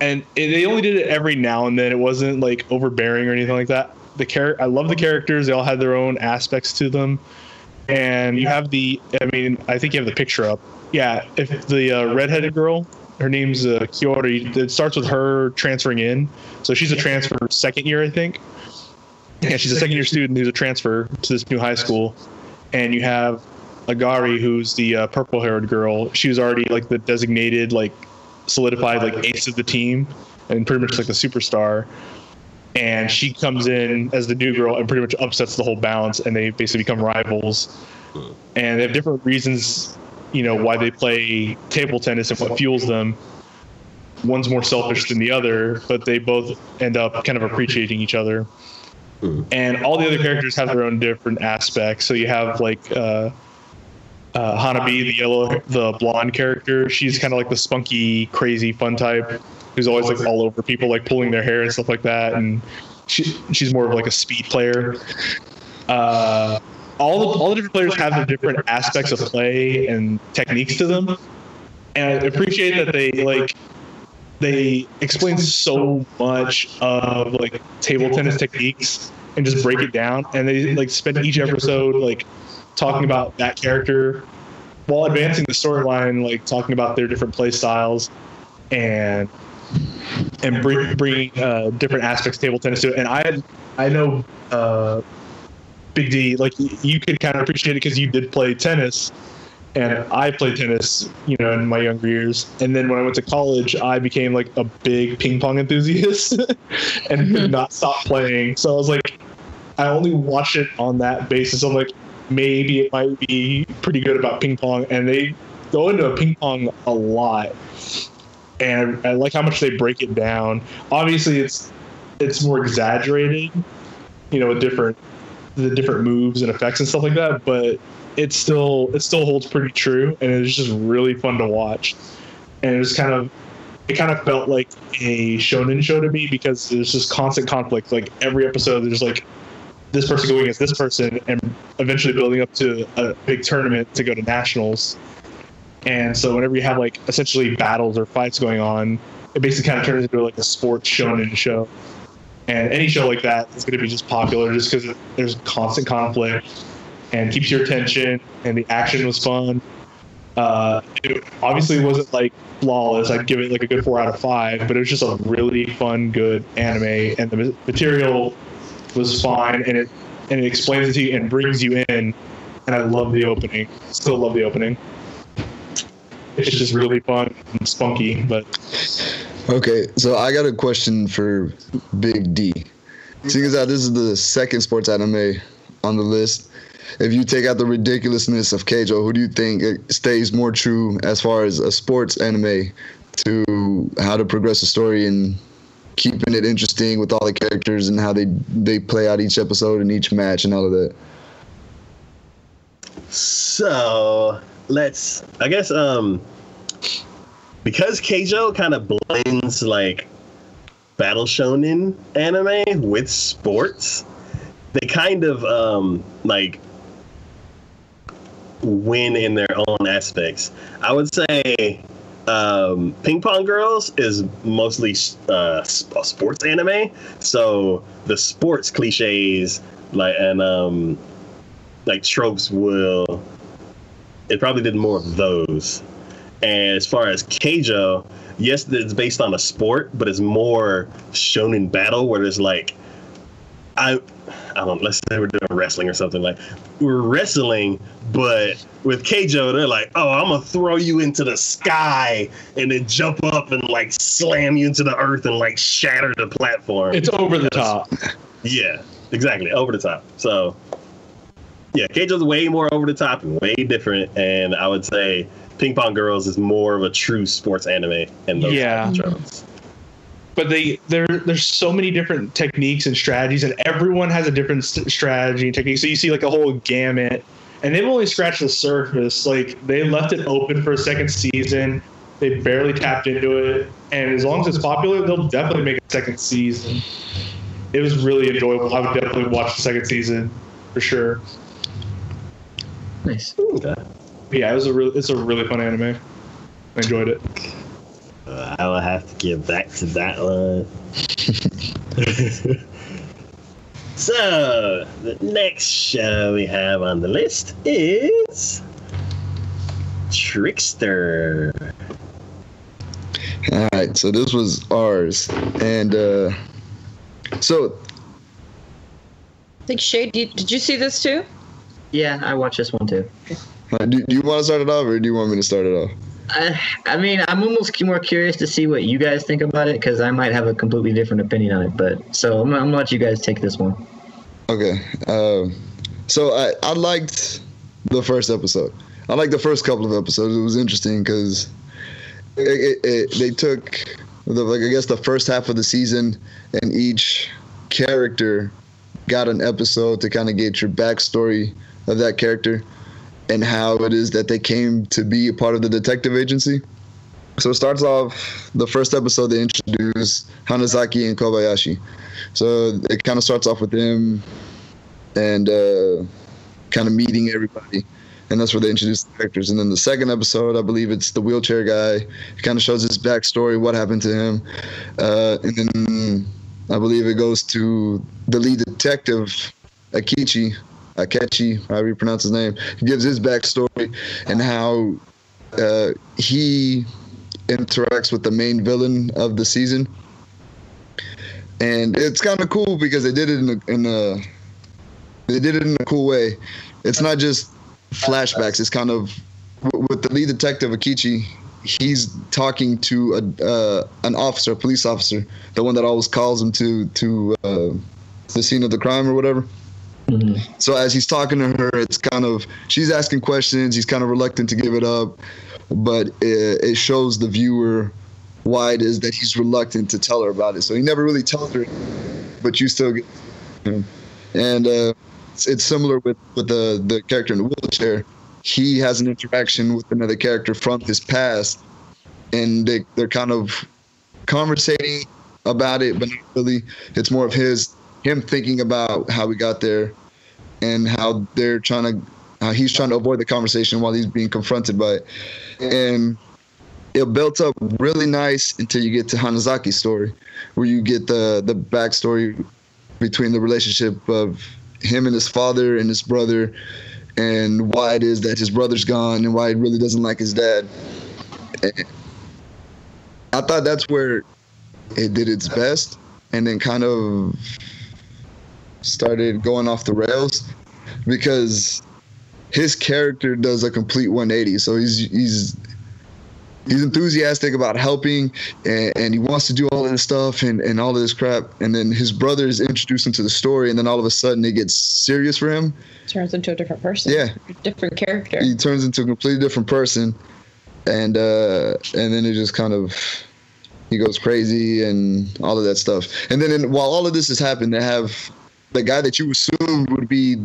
And it, they only did it every now and then. It wasn't like overbearing or anything like that. The char- I love the characters. They all had their own aspects to them and you have the i mean i think you have the picture up yeah if the uh, redheaded girl her name's uh, Kiori. It starts with her transferring in, so she's a transfer second year, I think. Yeah, she's a second year student who's a transfer to this new high school, and you have Agari, who's the uh, purple haired girl. She was already like the designated, like solidified, like ace of the team, and pretty much like the superstar. And she comes in as the new girl and pretty much upsets the whole balance, and they basically become rivals. And they have different reasons, you know, why they play table tennis and what fuels them. One's more selfish than the other, but they both end up kind of appreciating each other. And all the other characters have their own different aspects. So you have like uh, uh, Hanabi, the yellow, the blonde character. She's kind of like the spunky, crazy, fun type, who's always like all over people, like pulling their hair and stuff like that. And she, she's more of like a speed player. Uh, all the all the different players have their different aspects of play and techniques to them, and I appreciate that they like they explain so much of like table tennis techniques and just break it down and they like spend each episode like talking about that character while advancing the storyline like talking about their different play styles and and bring, bringing uh, different aspects of table tennis to it and i i know uh, big d like you could kind of appreciate it because you did play tennis and I played tennis, you know, in my younger years. And then when I went to college, I became like a big ping pong enthusiast and could not stop playing. So I was like, I only watched it on that basis. I'm like, maybe it might be pretty good about ping pong. And they go into a ping pong a lot. And I like how much they break it down. Obviously, it's it's more exaggerated, you know, with different the different moves and effects and stuff like that. But it still it still holds pretty true and it's just really fun to watch and it was kind of it kind of felt like a shonen show to me because there's just constant conflict like every episode there's like this person going against this person and eventually building up to a big tournament to go to nationals. And so whenever you have like essentially battles or fights going on it basically kind of turns into like a sports shonen show. And any show like that is going to be just popular just because there's constant conflict and keeps your attention and the action was fun. Uh, it obviously wasn't like flawless. I'd give it like a good four out of five but it was just a really fun good anime and the material was fine and it and it explains it to you and brings you in and i love the opening still love the opening it's just really fun and spunky but Okay, so I got a question for Big D. Seeing as how this is the second sports anime on the list, if you take out the ridiculousness of Keijo, who do you think stays more true as far as a sports anime to how to progress the story and keeping it interesting with all the characters and how they they play out each episode and each match and all of that? So let's. I guess um, because Keijo kind of blends like battle shonen anime with sports. they kind of um, like win in their own aspects. I would say um, Ping Pong Girls is mostly uh, a sports anime, so the sports cliches like and um, like tropes will it probably did more of those. And as far as Keijo, yes, it's based on a sport, but it's more shown in battle where there's like I I don't let's say we're doing wrestling or something like we're wrestling, but with Keijo, they're like, oh, I'm gonna throw you into the sky and then jump up and like slam you into the earth and like shatter the platform. It's over the top. Yeah, exactly, over the top. So yeah, Keijo's way more over the top and way different, and I would say Ping Pong Girls is more of a true sports anime and those Yeah. tropes. But they there there's so many different techniques and strategies and everyone has a different strategy and technique. So you see like a whole gamut and they've only scratched the surface. Like they left it open for a second season. They barely tapped into it and as long as it's popular they'll definitely make a second season. It was really enjoyable. I would definitely watch the second season for sure. Nice. Okay. yeah it was a really it's a really fun anime. I enjoyed it Uh, I will have to get back to that one. so, the next show we have on the list is Trickster. All right, so this was ours, and uh, so I think Shay, did, did you see this too? Yeah, I watched this one too. uh, do, do you want to start it off, or do you want me to start it off? I, I mean, I'm almost more curious to see what you guys think about it because I might have a completely different opinion on it. But so I'm, I'm gonna let you guys take this one. Okay. Um, so I, I liked the first episode. I liked the first couple of episodes. It was interesting because they took the like I guess the first half of the season and each character got an episode to kind of get your backstory of that character and how it is that they came to be a part of the detective agency. So it starts off the first episode they introduce Hanasaki and Kobayashi. So it kind of starts off with them and uh, kind of meeting everybody. And that's where they introduce the characters. And then the second episode, I believe it's the wheelchair guy. It kind of shows his backstory, what happened to him. Uh, and then I believe it goes to the lead detective, Akichi, Akechi, however you pronounce his name. He gives his backstory and how uh, he interacts with the main villain of the season. And it's kind of cool because they did it in a, in a they did it in a cool way. It's not just flashbacks. It's kind of with the lead detective Akichi. He's talking to a uh, an officer, a police officer, the one that always calls him to to uh, the scene of the crime or whatever. So as he's talking to her, it's kind of she's asking questions. He's kind of reluctant to give it up, but it, it shows the viewer why it is that he's reluctant to tell her about it. So he never really tells her, but you still get. And uh, it's, it's similar with with the the character in the wheelchair. He has an interaction with another character from his past, and they they're kind of conversating about it, but not really. It's more of his him thinking about how we got there and how they're trying to how he's trying to avoid the conversation while he's being confronted by it. And it built up really nice until you get to Hanasaki's story, where you get the the backstory between the relationship of him and his father and his brother, and why it is that his brother's gone and why he really doesn't like his dad. And I thought that's where it did its best, and then kind of started going off the rails because his character does a complete 180. So he's he's he's enthusiastic about helping and, and he wants to do all of this stuff and, and all of this crap. And then his brother is introduced into the story, and then all of a sudden it gets serious for him. Turns into a different person. Yeah. Different character. He turns into a completely different person, and uh, and then it just kind of he goes crazy and all of that stuff. And then in, while all of this has happened, they have the guy that you assumed would be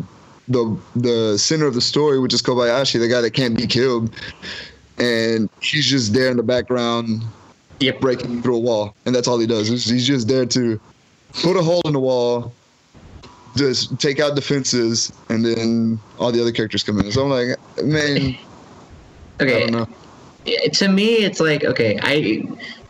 the the center of the story, which is Kobayashi, the guy that can't be killed, and he's just there in the background, Yep. breaking through a wall, and that's all he does. He's just there to put a hole in the wall, just take out defenses, and then all the other characters come in. So I'm like, man, I Okay, don't know. to me it's like okay i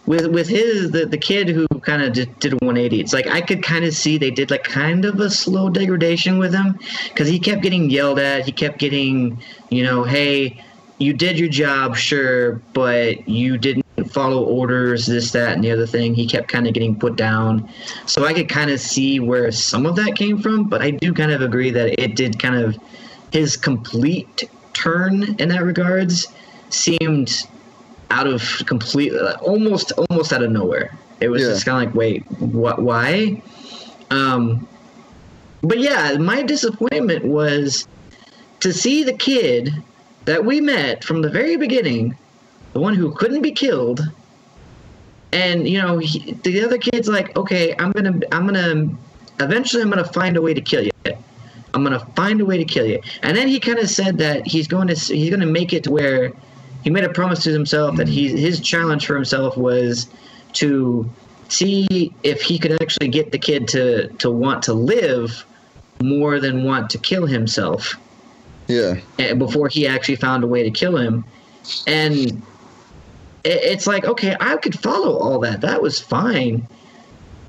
with with his the, the kid who kind of did, did a 180 it's like i could kind of see they did like kind of a slow degradation with him because he kept getting yelled at he kept getting you know hey you did your job sure but you didn't follow orders this that and the other thing. He kept kind of getting put down. So i could kind of see where some of that came from but i do kind of agree that it did kind of his complete turn in that regards seemed out of complete almost almost out of nowhere. It was Yeah. just kind of like wait what why? Um but yeah my disappointment was to see the kid that we met from the very beginning the one who couldn't be killed and you know he, the other kid's like okay i'm gonna i'm gonna eventually i'm gonna find a way to kill you. I'm gonna find a way to kill you. And then he kind of said that he's going to he's going to make it to where he made a promise to himself that he his challenge for himself was to see if he could actually get the kid to to want to live more than want to kill himself Yeah, eh, before he actually found a way to kill him. And it's like okay i could follow all that. That was fine.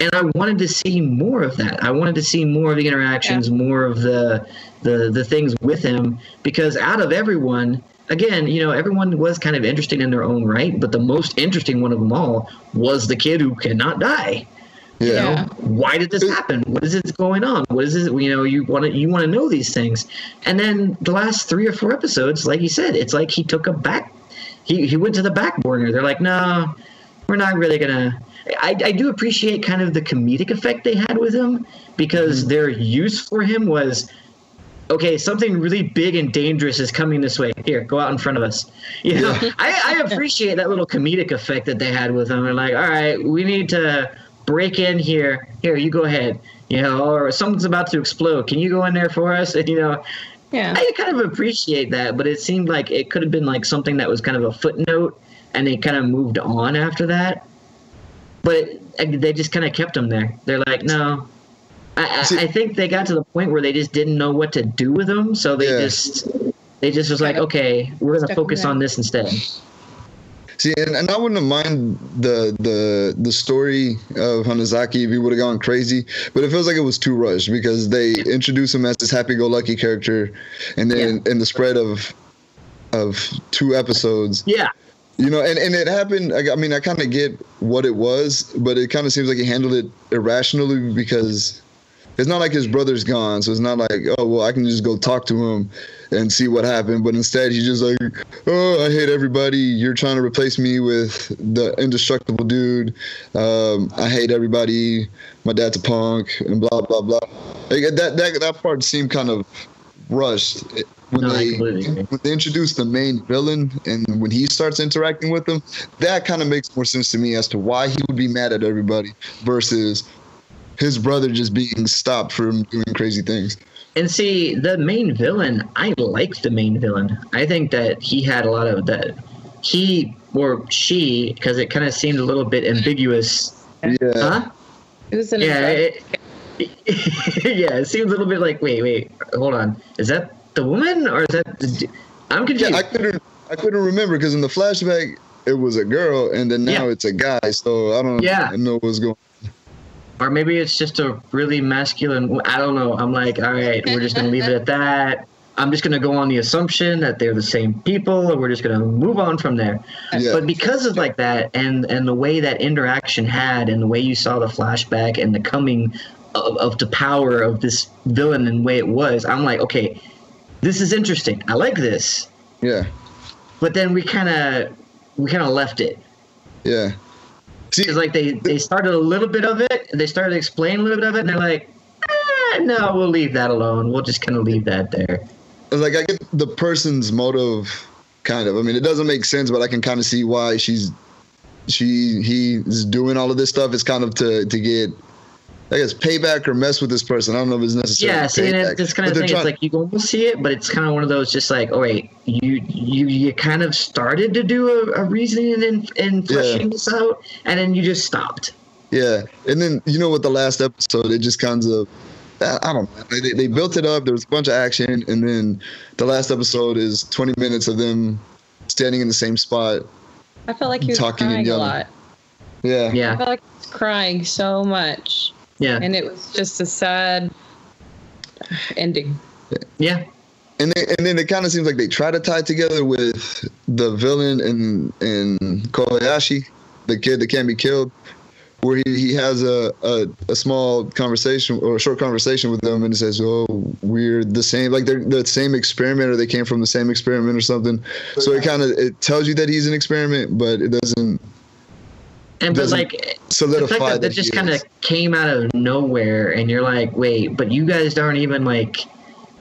And i wanted to see more of that. I wanted to see more of the interactions more of the the the things with him because out of everyone again you know everyone was kind of interesting in their own right but the most interesting one of them all was the kid who cannot die. Yeah, Yeah. why did this happen? What is this going on? What is this you know you want to you want to know these things. And then the last three or four episodes like you said it's like he took a back he, he went to the back burner they're like no we're not really gonna I, I do appreciate kind of the comedic effect they had with him because mm-hmm. their use for him was okay something really big and dangerous is coming this way here go out in front of us you know I, I appreciate that little comedic effect that they had with them. They're like all right we need to break in here here you go ahead you know or something's about to explode can you go in there for us and you know Yeah. I kind of appreciate that, but it seemed like it could have been like something that was kind of a footnote, and they kind of moved on after that. But they just kind of kept them there. They're like, no. I, See- I, I think they got to the point where they just didn't know what to do with them, so they Yeah. just they just was like, okay, we're gonna focus on this instead. See, and, and I wouldn't have mind the the the story of Hanasaki if he would have gone crazy, but it feels like it was too rushed because they introduce him as this happy-go-lucky character, and then in the spread of of two episodes, Yeah, you know, and, and it happened. I, I mean, I kind of get what it was, but it kind of seems like he handled it irrationally because it's not like his brother's gone, so it's not like, oh well, I can just go talk to him and see what happened. But instead, he's just like, oh, I hate everybody. You're trying to replace me with the indestructible dude. Um, I hate everybody. My dad's a punk, and blah blah blah. Like, that that that part seemed kind of rushed when No, they when they introduce the main villain and when he starts interacting with them, that kind of makes more sense to me as to why he would be mad at everybody versus his brother just being stopped from doing crazy things. And see, the main villain, I like the main villain. I think that he had a lot of that. He or she, because it kind of seemed a little bit ambiguous. Yeah. Huh? It was an Yeah. It, yeah, it seems a little bit like, wait, wait, hold on. Is that the woman or is that the d- I'm confused. Yeah, I couldn't I couldn't remember because in the flashback it was a girl and then now Yeah. it's a guy, so I don't Yeah. know what's going or maybe it's just a really masculine. I don't know. I'm like, all right, we're just gonna leave it at that. I'm just gonna go on the assumption that they're the same people, and we're just gonna move on from there. Yeah. But because of like that, and and the way that interaction had, and the way you saw the flashback, and the coming of, of the power of this villain and the way it was, I'm like, okay, this is interesting. I like this. Yeah. But then we kind of we kind of left it. Yeah. It's like they they started a little bit of it, and they started to explain a little bit of it, and they're like, ah, no, we'll leave that alone. We'll just kind of leave that there. like I get the person's motive kind of. I mean, it doesn't make sense, but I can kind of see why she's she he's doing all of this stuff. It's kind of to to get I guess payback or mess with this person. I don't know if it's necessary. Yeah, see, and payback. it's this kind of they're thing. It's like you can almost see it, but it's kind of one of those just like, oh wait, you you you kind of started to do a, a reasoning and and fleshing this out, and then you just stopped. Yeah, and then you know what? the last episode, it just kind of I, I don't know. They, they built it up. There was a bunch of action, and then the last episode is 20 minutes of them standing in the same spot. I felt like he was Talking and crying a yelling. lot. Yeah. I felt like he was crying so much, yeah, and it was just a sad ending. yeah. And then, and then it kind of seems like they try to tie together with the villain in in Kobayashi, the kid that can't be killed, where he, he has a, a, a small conversation or a short conversation with them and he says, "Oh, we're the same, like they're the same experiment or they came from the same experiment or something." So it kind of it tells you that he's an experiment, but it doesn't And but Doesn't like the solidify fact that that that just kind of came out of nowhere, and you're like, wait, but you guys aren't even like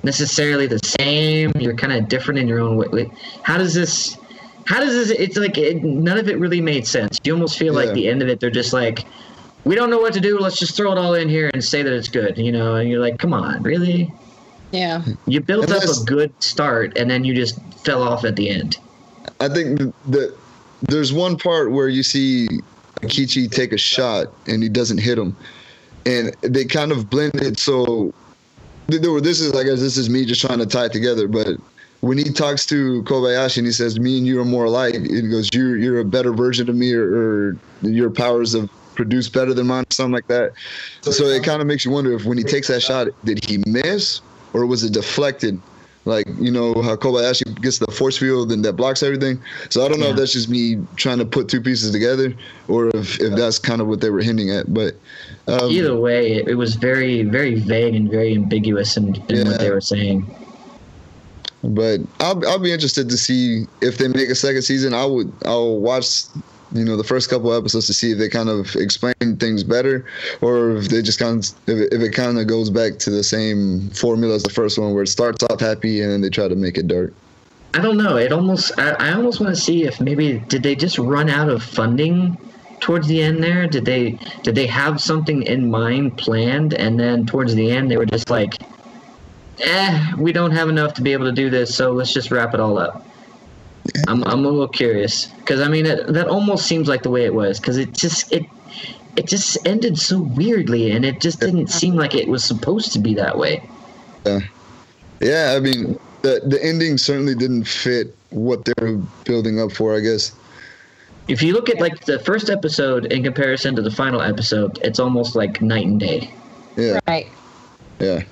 necessarily the same. You're kind of different in your own way. Like, How does this? How does this? It's like it, none of it really made sense. You almost feel Yeah. like the end of it, they're just like, we don't know what to do. Let's just throw it all in here and say that it's good. You know, and you're like, come on, really? Yeah. You built up a good start, and then you just fell off at the end. I think that there's one part where you see Kichi take a shot and he doesn't hit him, and they kind of blended. So this is I guess this is me just trying to tie it together, but. When he talks to Kobayashi and he says, "Me and you are more alike," he goes, "You're you're a better version of me, or, or your powers have produced better than mine, something like that." So it kind of makes you wonder if when he takes that shot, did he miss or was it deflected? Like you know how Kobayashi gets the force field and that blocks everything. So I don't know if that's just me trying to put two pieces together, or if, if that's kind of what they were hinting at. But um, Either way, it, was very, very vague and very ambiguous in, in what they were saying. but I'll I'll be interested to see if they make a second season. I would I'll watch you know the first couple episodes to see if they kind of explain things better, or if they just kind of if if it kind of goes back to the same formula as the first one, where it starts off happy and then they try to make it dark. I don't know. It almost I, I almost want to see if maybe did they just run out of funding towards the end there? Did they did they have something in mind planned and then towards the end they were just like eh, we don't have enough to be able to do this, so let's just wrap it all up. I'm I'm a little curious because I mean it, that almost seems like the way it was because it just it it just ended so weirdly and it just didn't seem like it was supposed to be that way. Yeah, I mean the the ending certainly didn't fit what they were building up for. I guess. If you look at like the first episode in comparison to the final episode, it's almost like night and day. Yeah. Right. Yeah.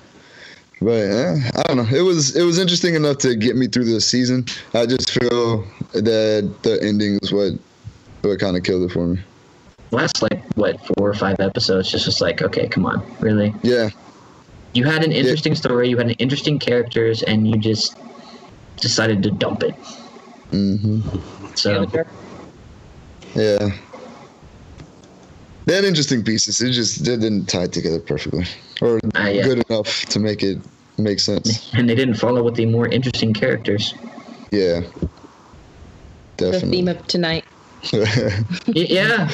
But uh, I don't know. It was it was interesting enough to get me through the season. I just feel that the ending is what what kind of killed it for me. Last like what four or five episodes, just was like, okay, come on, really? Yeah. You had an interesting story, you had an interesting characters, and you just decided to dump it. Mm-hmm. So Yeah. They had interesting pieces. It just they didn't tie it together perfectly, or Ah, yeah. good enough to make it make sense. and they didn't follow with the more interesting characters. Yeah. The theme Definitely. of tonight. Yeah.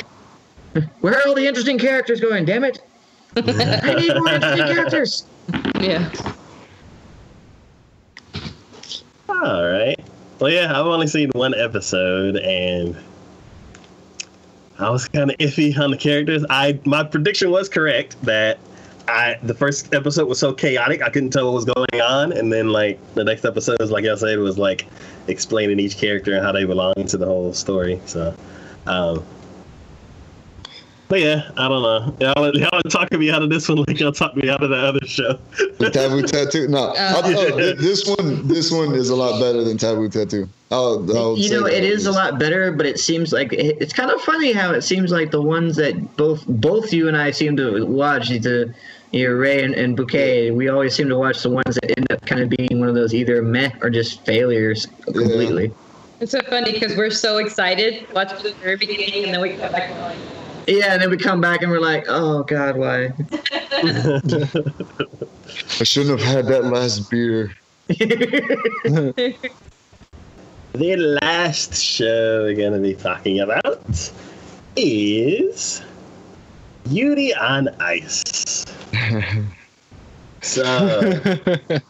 Where are all the interesting characters going? Damn it! I need more interesting characters. Yeah. All right. Well, yeah, I've only seen one episode, and I was kind of iffy on the characters. I my prediction was correct that I the first episode was so chaotic I couldn't tell what was going on, and then like the next episode was like I said was like explaining each character and how they belong to the whole story. So, um, but yeah, I don't know. Y'all, y'all are talking me out of this one like y'all talked me out of the other show. The taboo tattoo. No, uh, I, Oh. oh, this one. This one is a lot better than taboo tattoo. I'll, I'll you know that it at is a lot better but it seems like it, it's kind of funny how it seems like the ones that both both you and i seem to watch the you know, ray and, and bouquet we always seem to watch the ones that end up kind of being one of those either meh or just failures completely It's so funny because we're so excited to watch the very beginning, and then we come back and we're like, yeah and then we come back and we're like oh god why I shouldn't have had that last beer. The last show we're going to be talking about is Beauty on Ice. So, this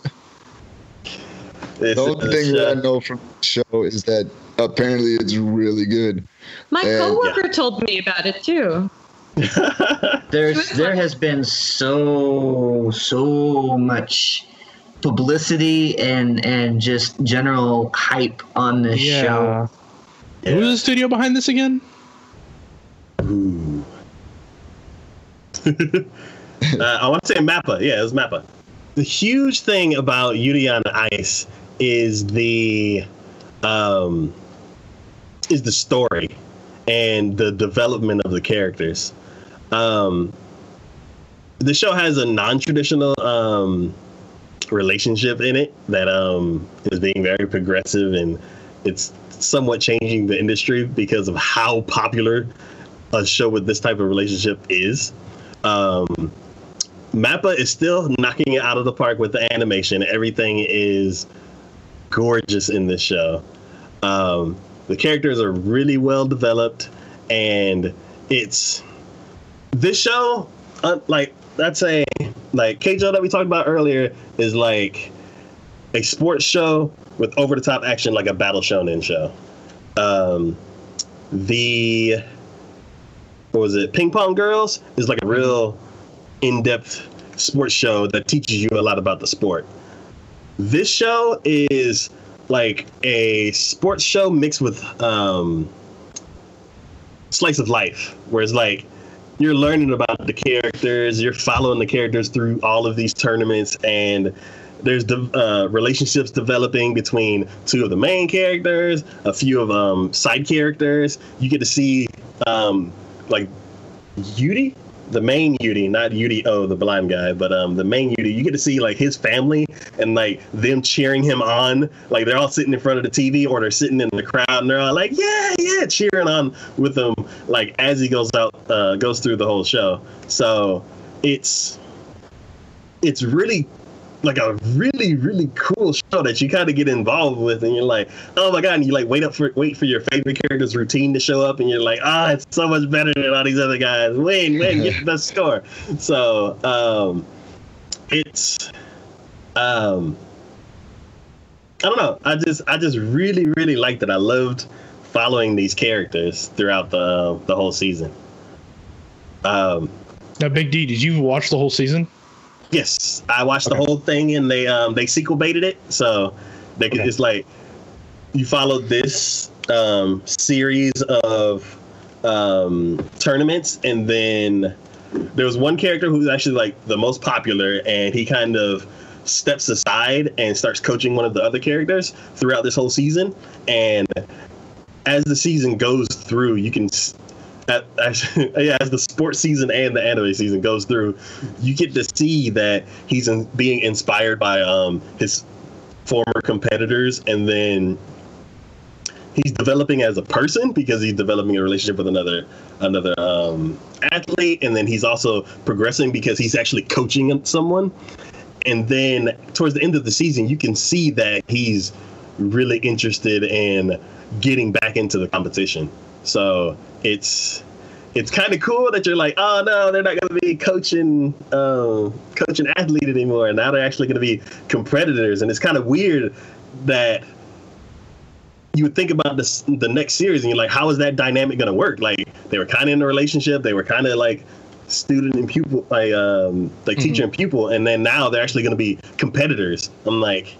The only is a thing that I know from the show is that apparently it's really good. My And- coworker told me about it too. There's there has been so so much publicity and and just general hype on this show. Who's the studio behind this again? Ooh. uh, I want to say Mappa. Yeah, it was Mappa. The huge thing about Yuri on Ice is the um, is the story and the development of the characters. Um, the show has a non-traditional um, relationship in it that um, is being very progressive and it's somewhat changing the industry because of how popular a show with this type of relationship is. Um, Mappa is still knocking it out of the park with the animation. Everything is gorgeous in this show. Um, the characters are really well developed, and it's this show. Uh, like that's a like Keijo that we talked about earlier is like a sports show with over the top action, like a battle shonen show. Um, the what was it? Ping Pong Girls is like a real in-depth sports show that teaches you a lot about the sport. This show is like a sports show mixed with um, slice of life, where it's like you're learning about the characters, you're following the characters through all of these tournaments, and there's the uh, relationships developing between two of the main characters, a few of um, side characters. You get to see um, like Yuri, the main Yuri, not Yuri Oh, the blind guy, but um, the main Yuri. You get to see like his family and like them cheering him on. Like they're all sitting in front of the TV or they're sitting in the crowd and they're all like, yeah, yeah, cheering on with him like as he goes out, uh, goes through the whole show. So it's it's really like a really really cool show that you kind of get involved with and you're like oh my god and you like wait up for wait for your favorite character's routine to show up and you're like ah oh, it's so much better than all these other guys. Win win get the best score. So um it's um i don't know. I just i just really really liked it. I loved following these characters throughout the the whole season. Um now big d did you watch the whole season Yes, I watched okay. the whole thing, and they um they sequel baited it, so they could, okay. it's like you follow this um series of um tournaments, and then there was one character who's actually like the most popular, and he kind of steps aside and starts coaching one of the other characters throughout this whole season, and as the season goes through, you can at, yeah, as the sports season and the anime season goes through, you get to see that he's in, being inspired by um, his former competitors, and then he's developing as a person because he's developing a relationship with another another um, athlete, and then he's also progressing because he's actually coaching someone. And then towards the end of the season, you can see that he's really interested in getting back into the competition. So it's it's kind of cool that you're like, oh no, they're not going to be coaching uh, coaching athlete anymore. And now they're actually going to be competitors, and it's kind of weird that you would think about this the next series, and you're like, how is that dynamic going to work? Like they were kind of in a relationship, they were kind of like student and pupil, like um, like mm-hmm. teacher and pupil, and then now they're actually going to be competitors. I'm like,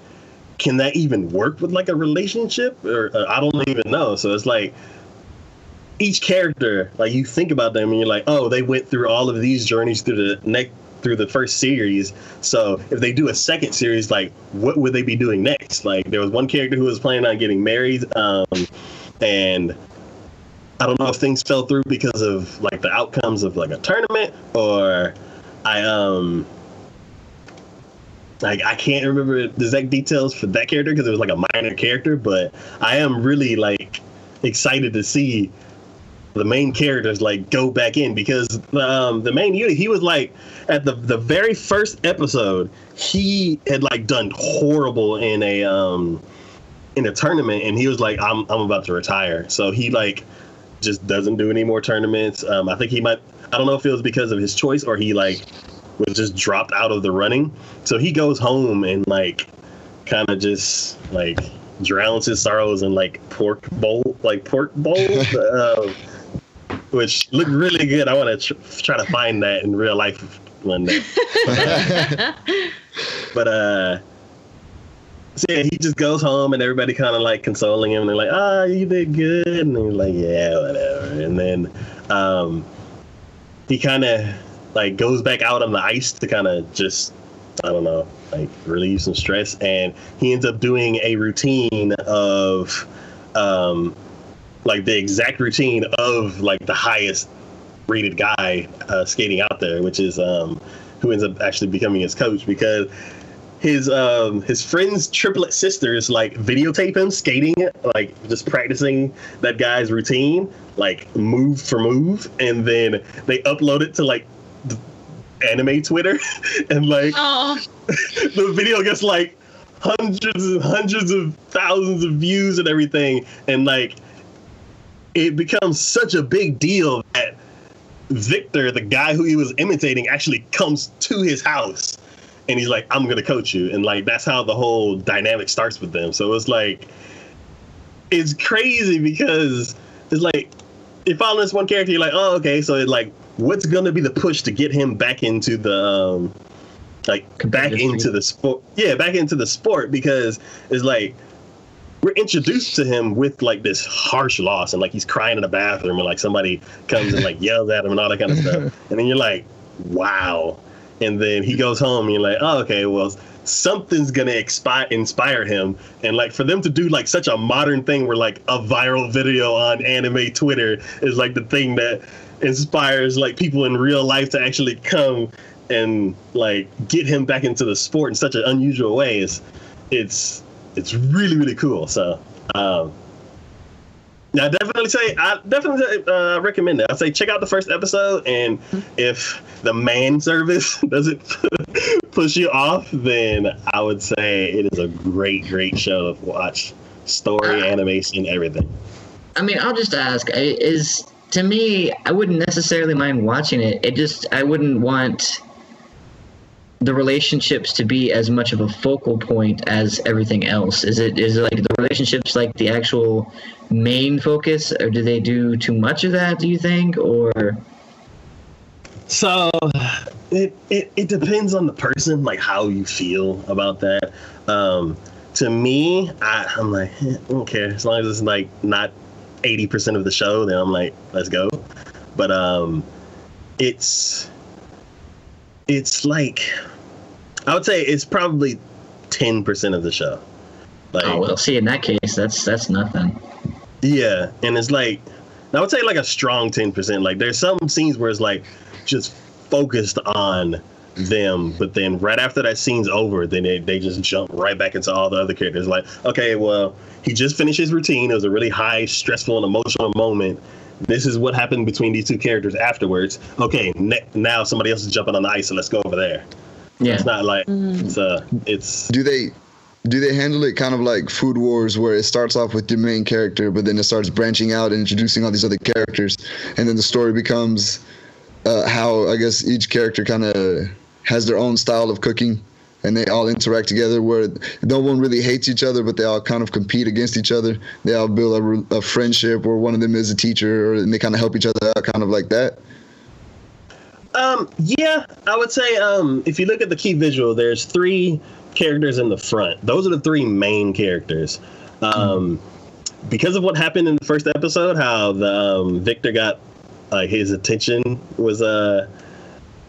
can that even work with like a relationship? Or uh, I don't even know. So it's like each character, like you think about them and you're like, oh, they went through all of these journeys through the next through the first series. So if they do a second series, like what would they be doing next? Like there was one character who was planning on getting married, um, and I don't know if things fell through because of like the outcomes of like a tournament or I um like I can't remember the exact details for that character because it was like a minor character, but I am really like excited to see the main characters like go back in because um, the main unit he was like at the the very first episode he had like done horrible in a um in a tournament and he was like I'm I'm about to retire. So he like just doesn't do any more tournaments. Um I think he might I don't know if it was because of his choice or he like was just dropped out of the running. So he goes home and like kind of just like drowns his sorrows in like pork bowl like pork bowl. Uh, which looked really good. I want to tr- try to find that in real life one day. but uh, so yeah, he just goes home and everybody kind of like consoling him. And they're like, "Ah, oh, you did good," and he's like, "Yeah, whatever." And then um, he kind of like goes back out on the ice to kind of just I don't know, like relieve some stress. And he ends up doing a routine of um, like the exact routine of like the highest rated guy uh, skating out there, which is um, who ends up actually becoming his coach because his um his friend's triplet sisters like videotape him skating like just practicing that guy's routine like move for move and then they upload it to like anime twitter and like Oh, the video gets like hundreds and hundreds of thousands of views and everything and like it becomes such a big deal that victor the guy who he was imitating actually comes to his house and he's like i'm gonna coach you. And like that's how the whole dynamic starts with them. So it's like it's crazy because it's like you follow this one character you're like oh okay. So it like what's gonna be the push to get him back into the um like back into the sport? Yeah back into the sport because it's like we're introduced to him with like this harsh loss and like he's crying in the bathroom and like somebody comes and like yells at him and all that kind of stuff. And then you're like wow. And then he goes home and you're like oh okay well something's gonna inspire inspire him. And like for them to do like such a modern thing where like a viral video on anime twitter is like the thing that inspires like people in real life to actually come and like get him back into the sport in such an unusual way is it's it's really really cool so um yeah, I definitely say I definitely uh, recommend it. I say check out the first episode, and if the man service doesn't push you off, then I would say it is a great, great show to watch. Story, animation, everything. I mean, I'll just ask: Is to me, I wouldn't necessarily mind watching it. It just I wouldn't want the relationships to be as much of a focal point as everything else. Is it is it like the relationships like the actual main focus, or do they do too much of that? Do you think, or So it, it it depends on the person, like how you feel about that. Um, to me, I, I'm like, eh, I don't care as long as it's like not eighty percent of the show. Then I'm like, let's go. But um, it's it's like I would say it's probably ten percent of the show. Like, oh well, see in that case, that's that's nothing. yeah, and it's like I would say like a strong ten percent. Like there's some scenes where it's like just focused on them, but then right after that scene's over, then they, they just jump right back into all the other characters. Like, okay, well, he just finished his routine. It was a really high, stressful, and emotional moment. This is what happened between these two characters afterwards. Okay, ne- now somebody else is jumping on the ice, so let's go over there. Yeah. It's not like it's uh, it's do they do they handle it kind of like food wars where it starts off with your main character but then it starts branching out and introducing all these other characters and then the story becomes uh, how i guess each character kind of has their own style of cooking and they all interact together where no one really hates each other but they all kind of compete against each other. They all build a, a friendship or one of them is a teacher or and they kind of help each other out kind of like that Um, yeah, I would say um, if you look at the key visual, there's three characters in the front. Those are the three main characters. Um, Because of what happened in the first episode, how the um, Victor got like his attention was uh,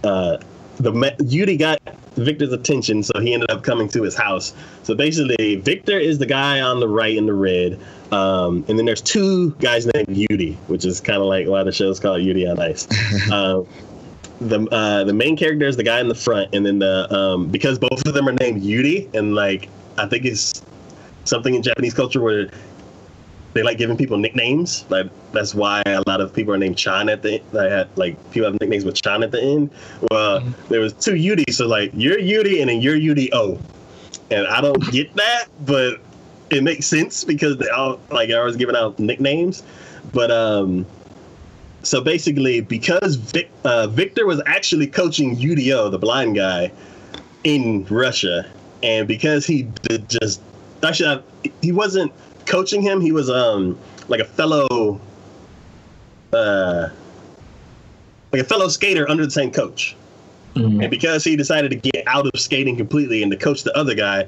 uh, the Yuri got Victor's attention, so he ended up coming to his house. So basically, Victor is the guy on the right in the red, um, and then there's two guys named Yuri, which is kind of like why the show's called Yuri on Ice. um, the uh, the main character is the guy in the front, and then the um, because both of them are named Yuri, and like I think it's something in Japanese culture where they like giving people nicknames. Like that's why a lot of people are named Chan at the had like people have nicknames with Chan at the end. Well, there was two Yuri, so like you're Yuri and then you're Yuri O, and I don't get that, but it makes sense because they all like are always giving out nicknames. But um, so basically, because Vic, uh, Victor was actually coaching Yurio, the blind guy, in Russia, and because he did just actually I- he wasn't coaching him, he was um like a fellow uh like a fellow skater under the same coach. Mhm. And because he decided to get out of skating completely and to coach the other guy,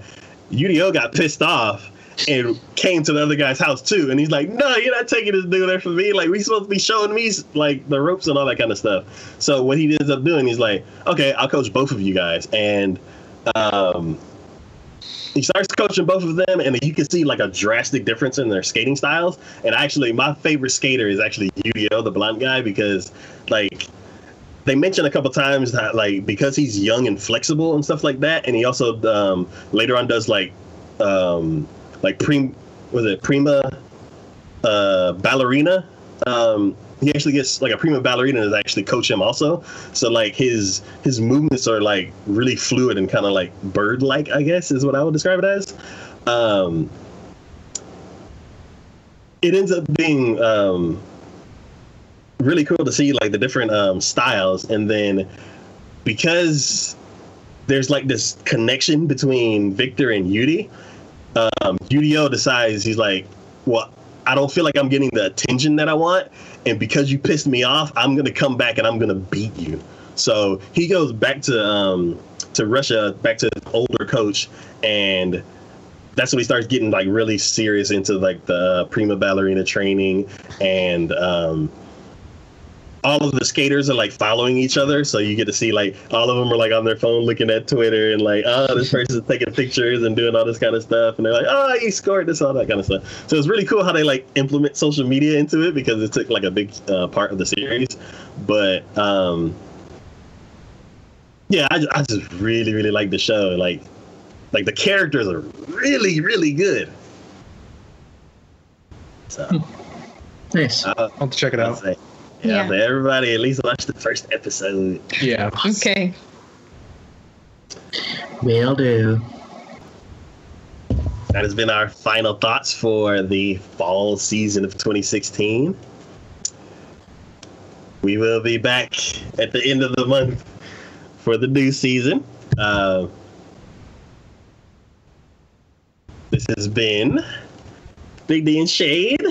Yurio got pissed off and came to the other guy's house too. And he's like, "No, you're not taking this dude there for me. Like, we supposed to be showing me like the ropes and all that kind of stuff." So what he ends up doing, he's like, "Okay, I'll coach both of you guys." And um, he starts coaching both of them, and you can see like a drastic difference in their skating styles. And actually, my favorite skater is actually Yurio, the blonde guy, because like they mentioned a couple times that like because he's young and flexible and stuff like that, and he also um, later on does like um, like prim was it prima uh, ballerina. Um, he actually gets like a prima ballerina is actually coach him also. So like his his movements are like really fluid and kind of like bird like, I guess is what I would describe it as. Um, it ends up being um, really cool to see like the different um, styles, and then because there's like this connection between Victor and Yudi, um, Yurio decides he's like, well, I don't feel like I'm getting the attention that I want, and because you pissed me off, I'm gonna come back and I'm gonna beat you. So he goes back to um, to Russia, back to older coach, and that's when he starts getting like really serious into like the prima ballerina training and um, all of the skaters are like following each other so you get to see like all of them are like on their phone looking at twitter and like oh this person's taking pictures and doing all this kind of stuff and they're like oh he scored this all that kind of stuff. So it's really cool how they like implement social media into it because it took like a big uh, part of the series. But um yeah I, I just really really like the show. Like like the characters are really really good. So. Nice. uh, I'll have to check it I'll out. say, yeah, Yeah. but everybody at least watch the first episode. Yeah. Okay. Will do. That has been our final thoughts for the fall season of 2016. We will be back at the end of the month for the new season. Uh, this has been Big D and Shade,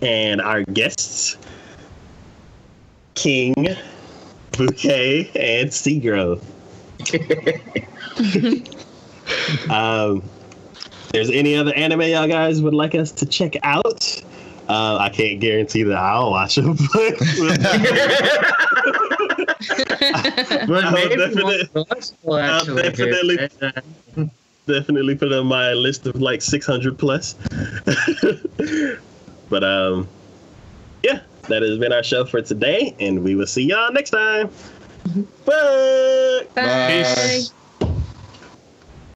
and our guests, King, Bouquet, and Seagrove. um, if there's any other anime y'all guys would like us to check out, uh, I can't guarantee that I'll watch them, but But I'll definitely- one of I'll definitely- it. Definitely put on my list of like 600 plus. but um, yeah, that has been our show for today, and we will see y'all next time. Bye. Bye. Peace.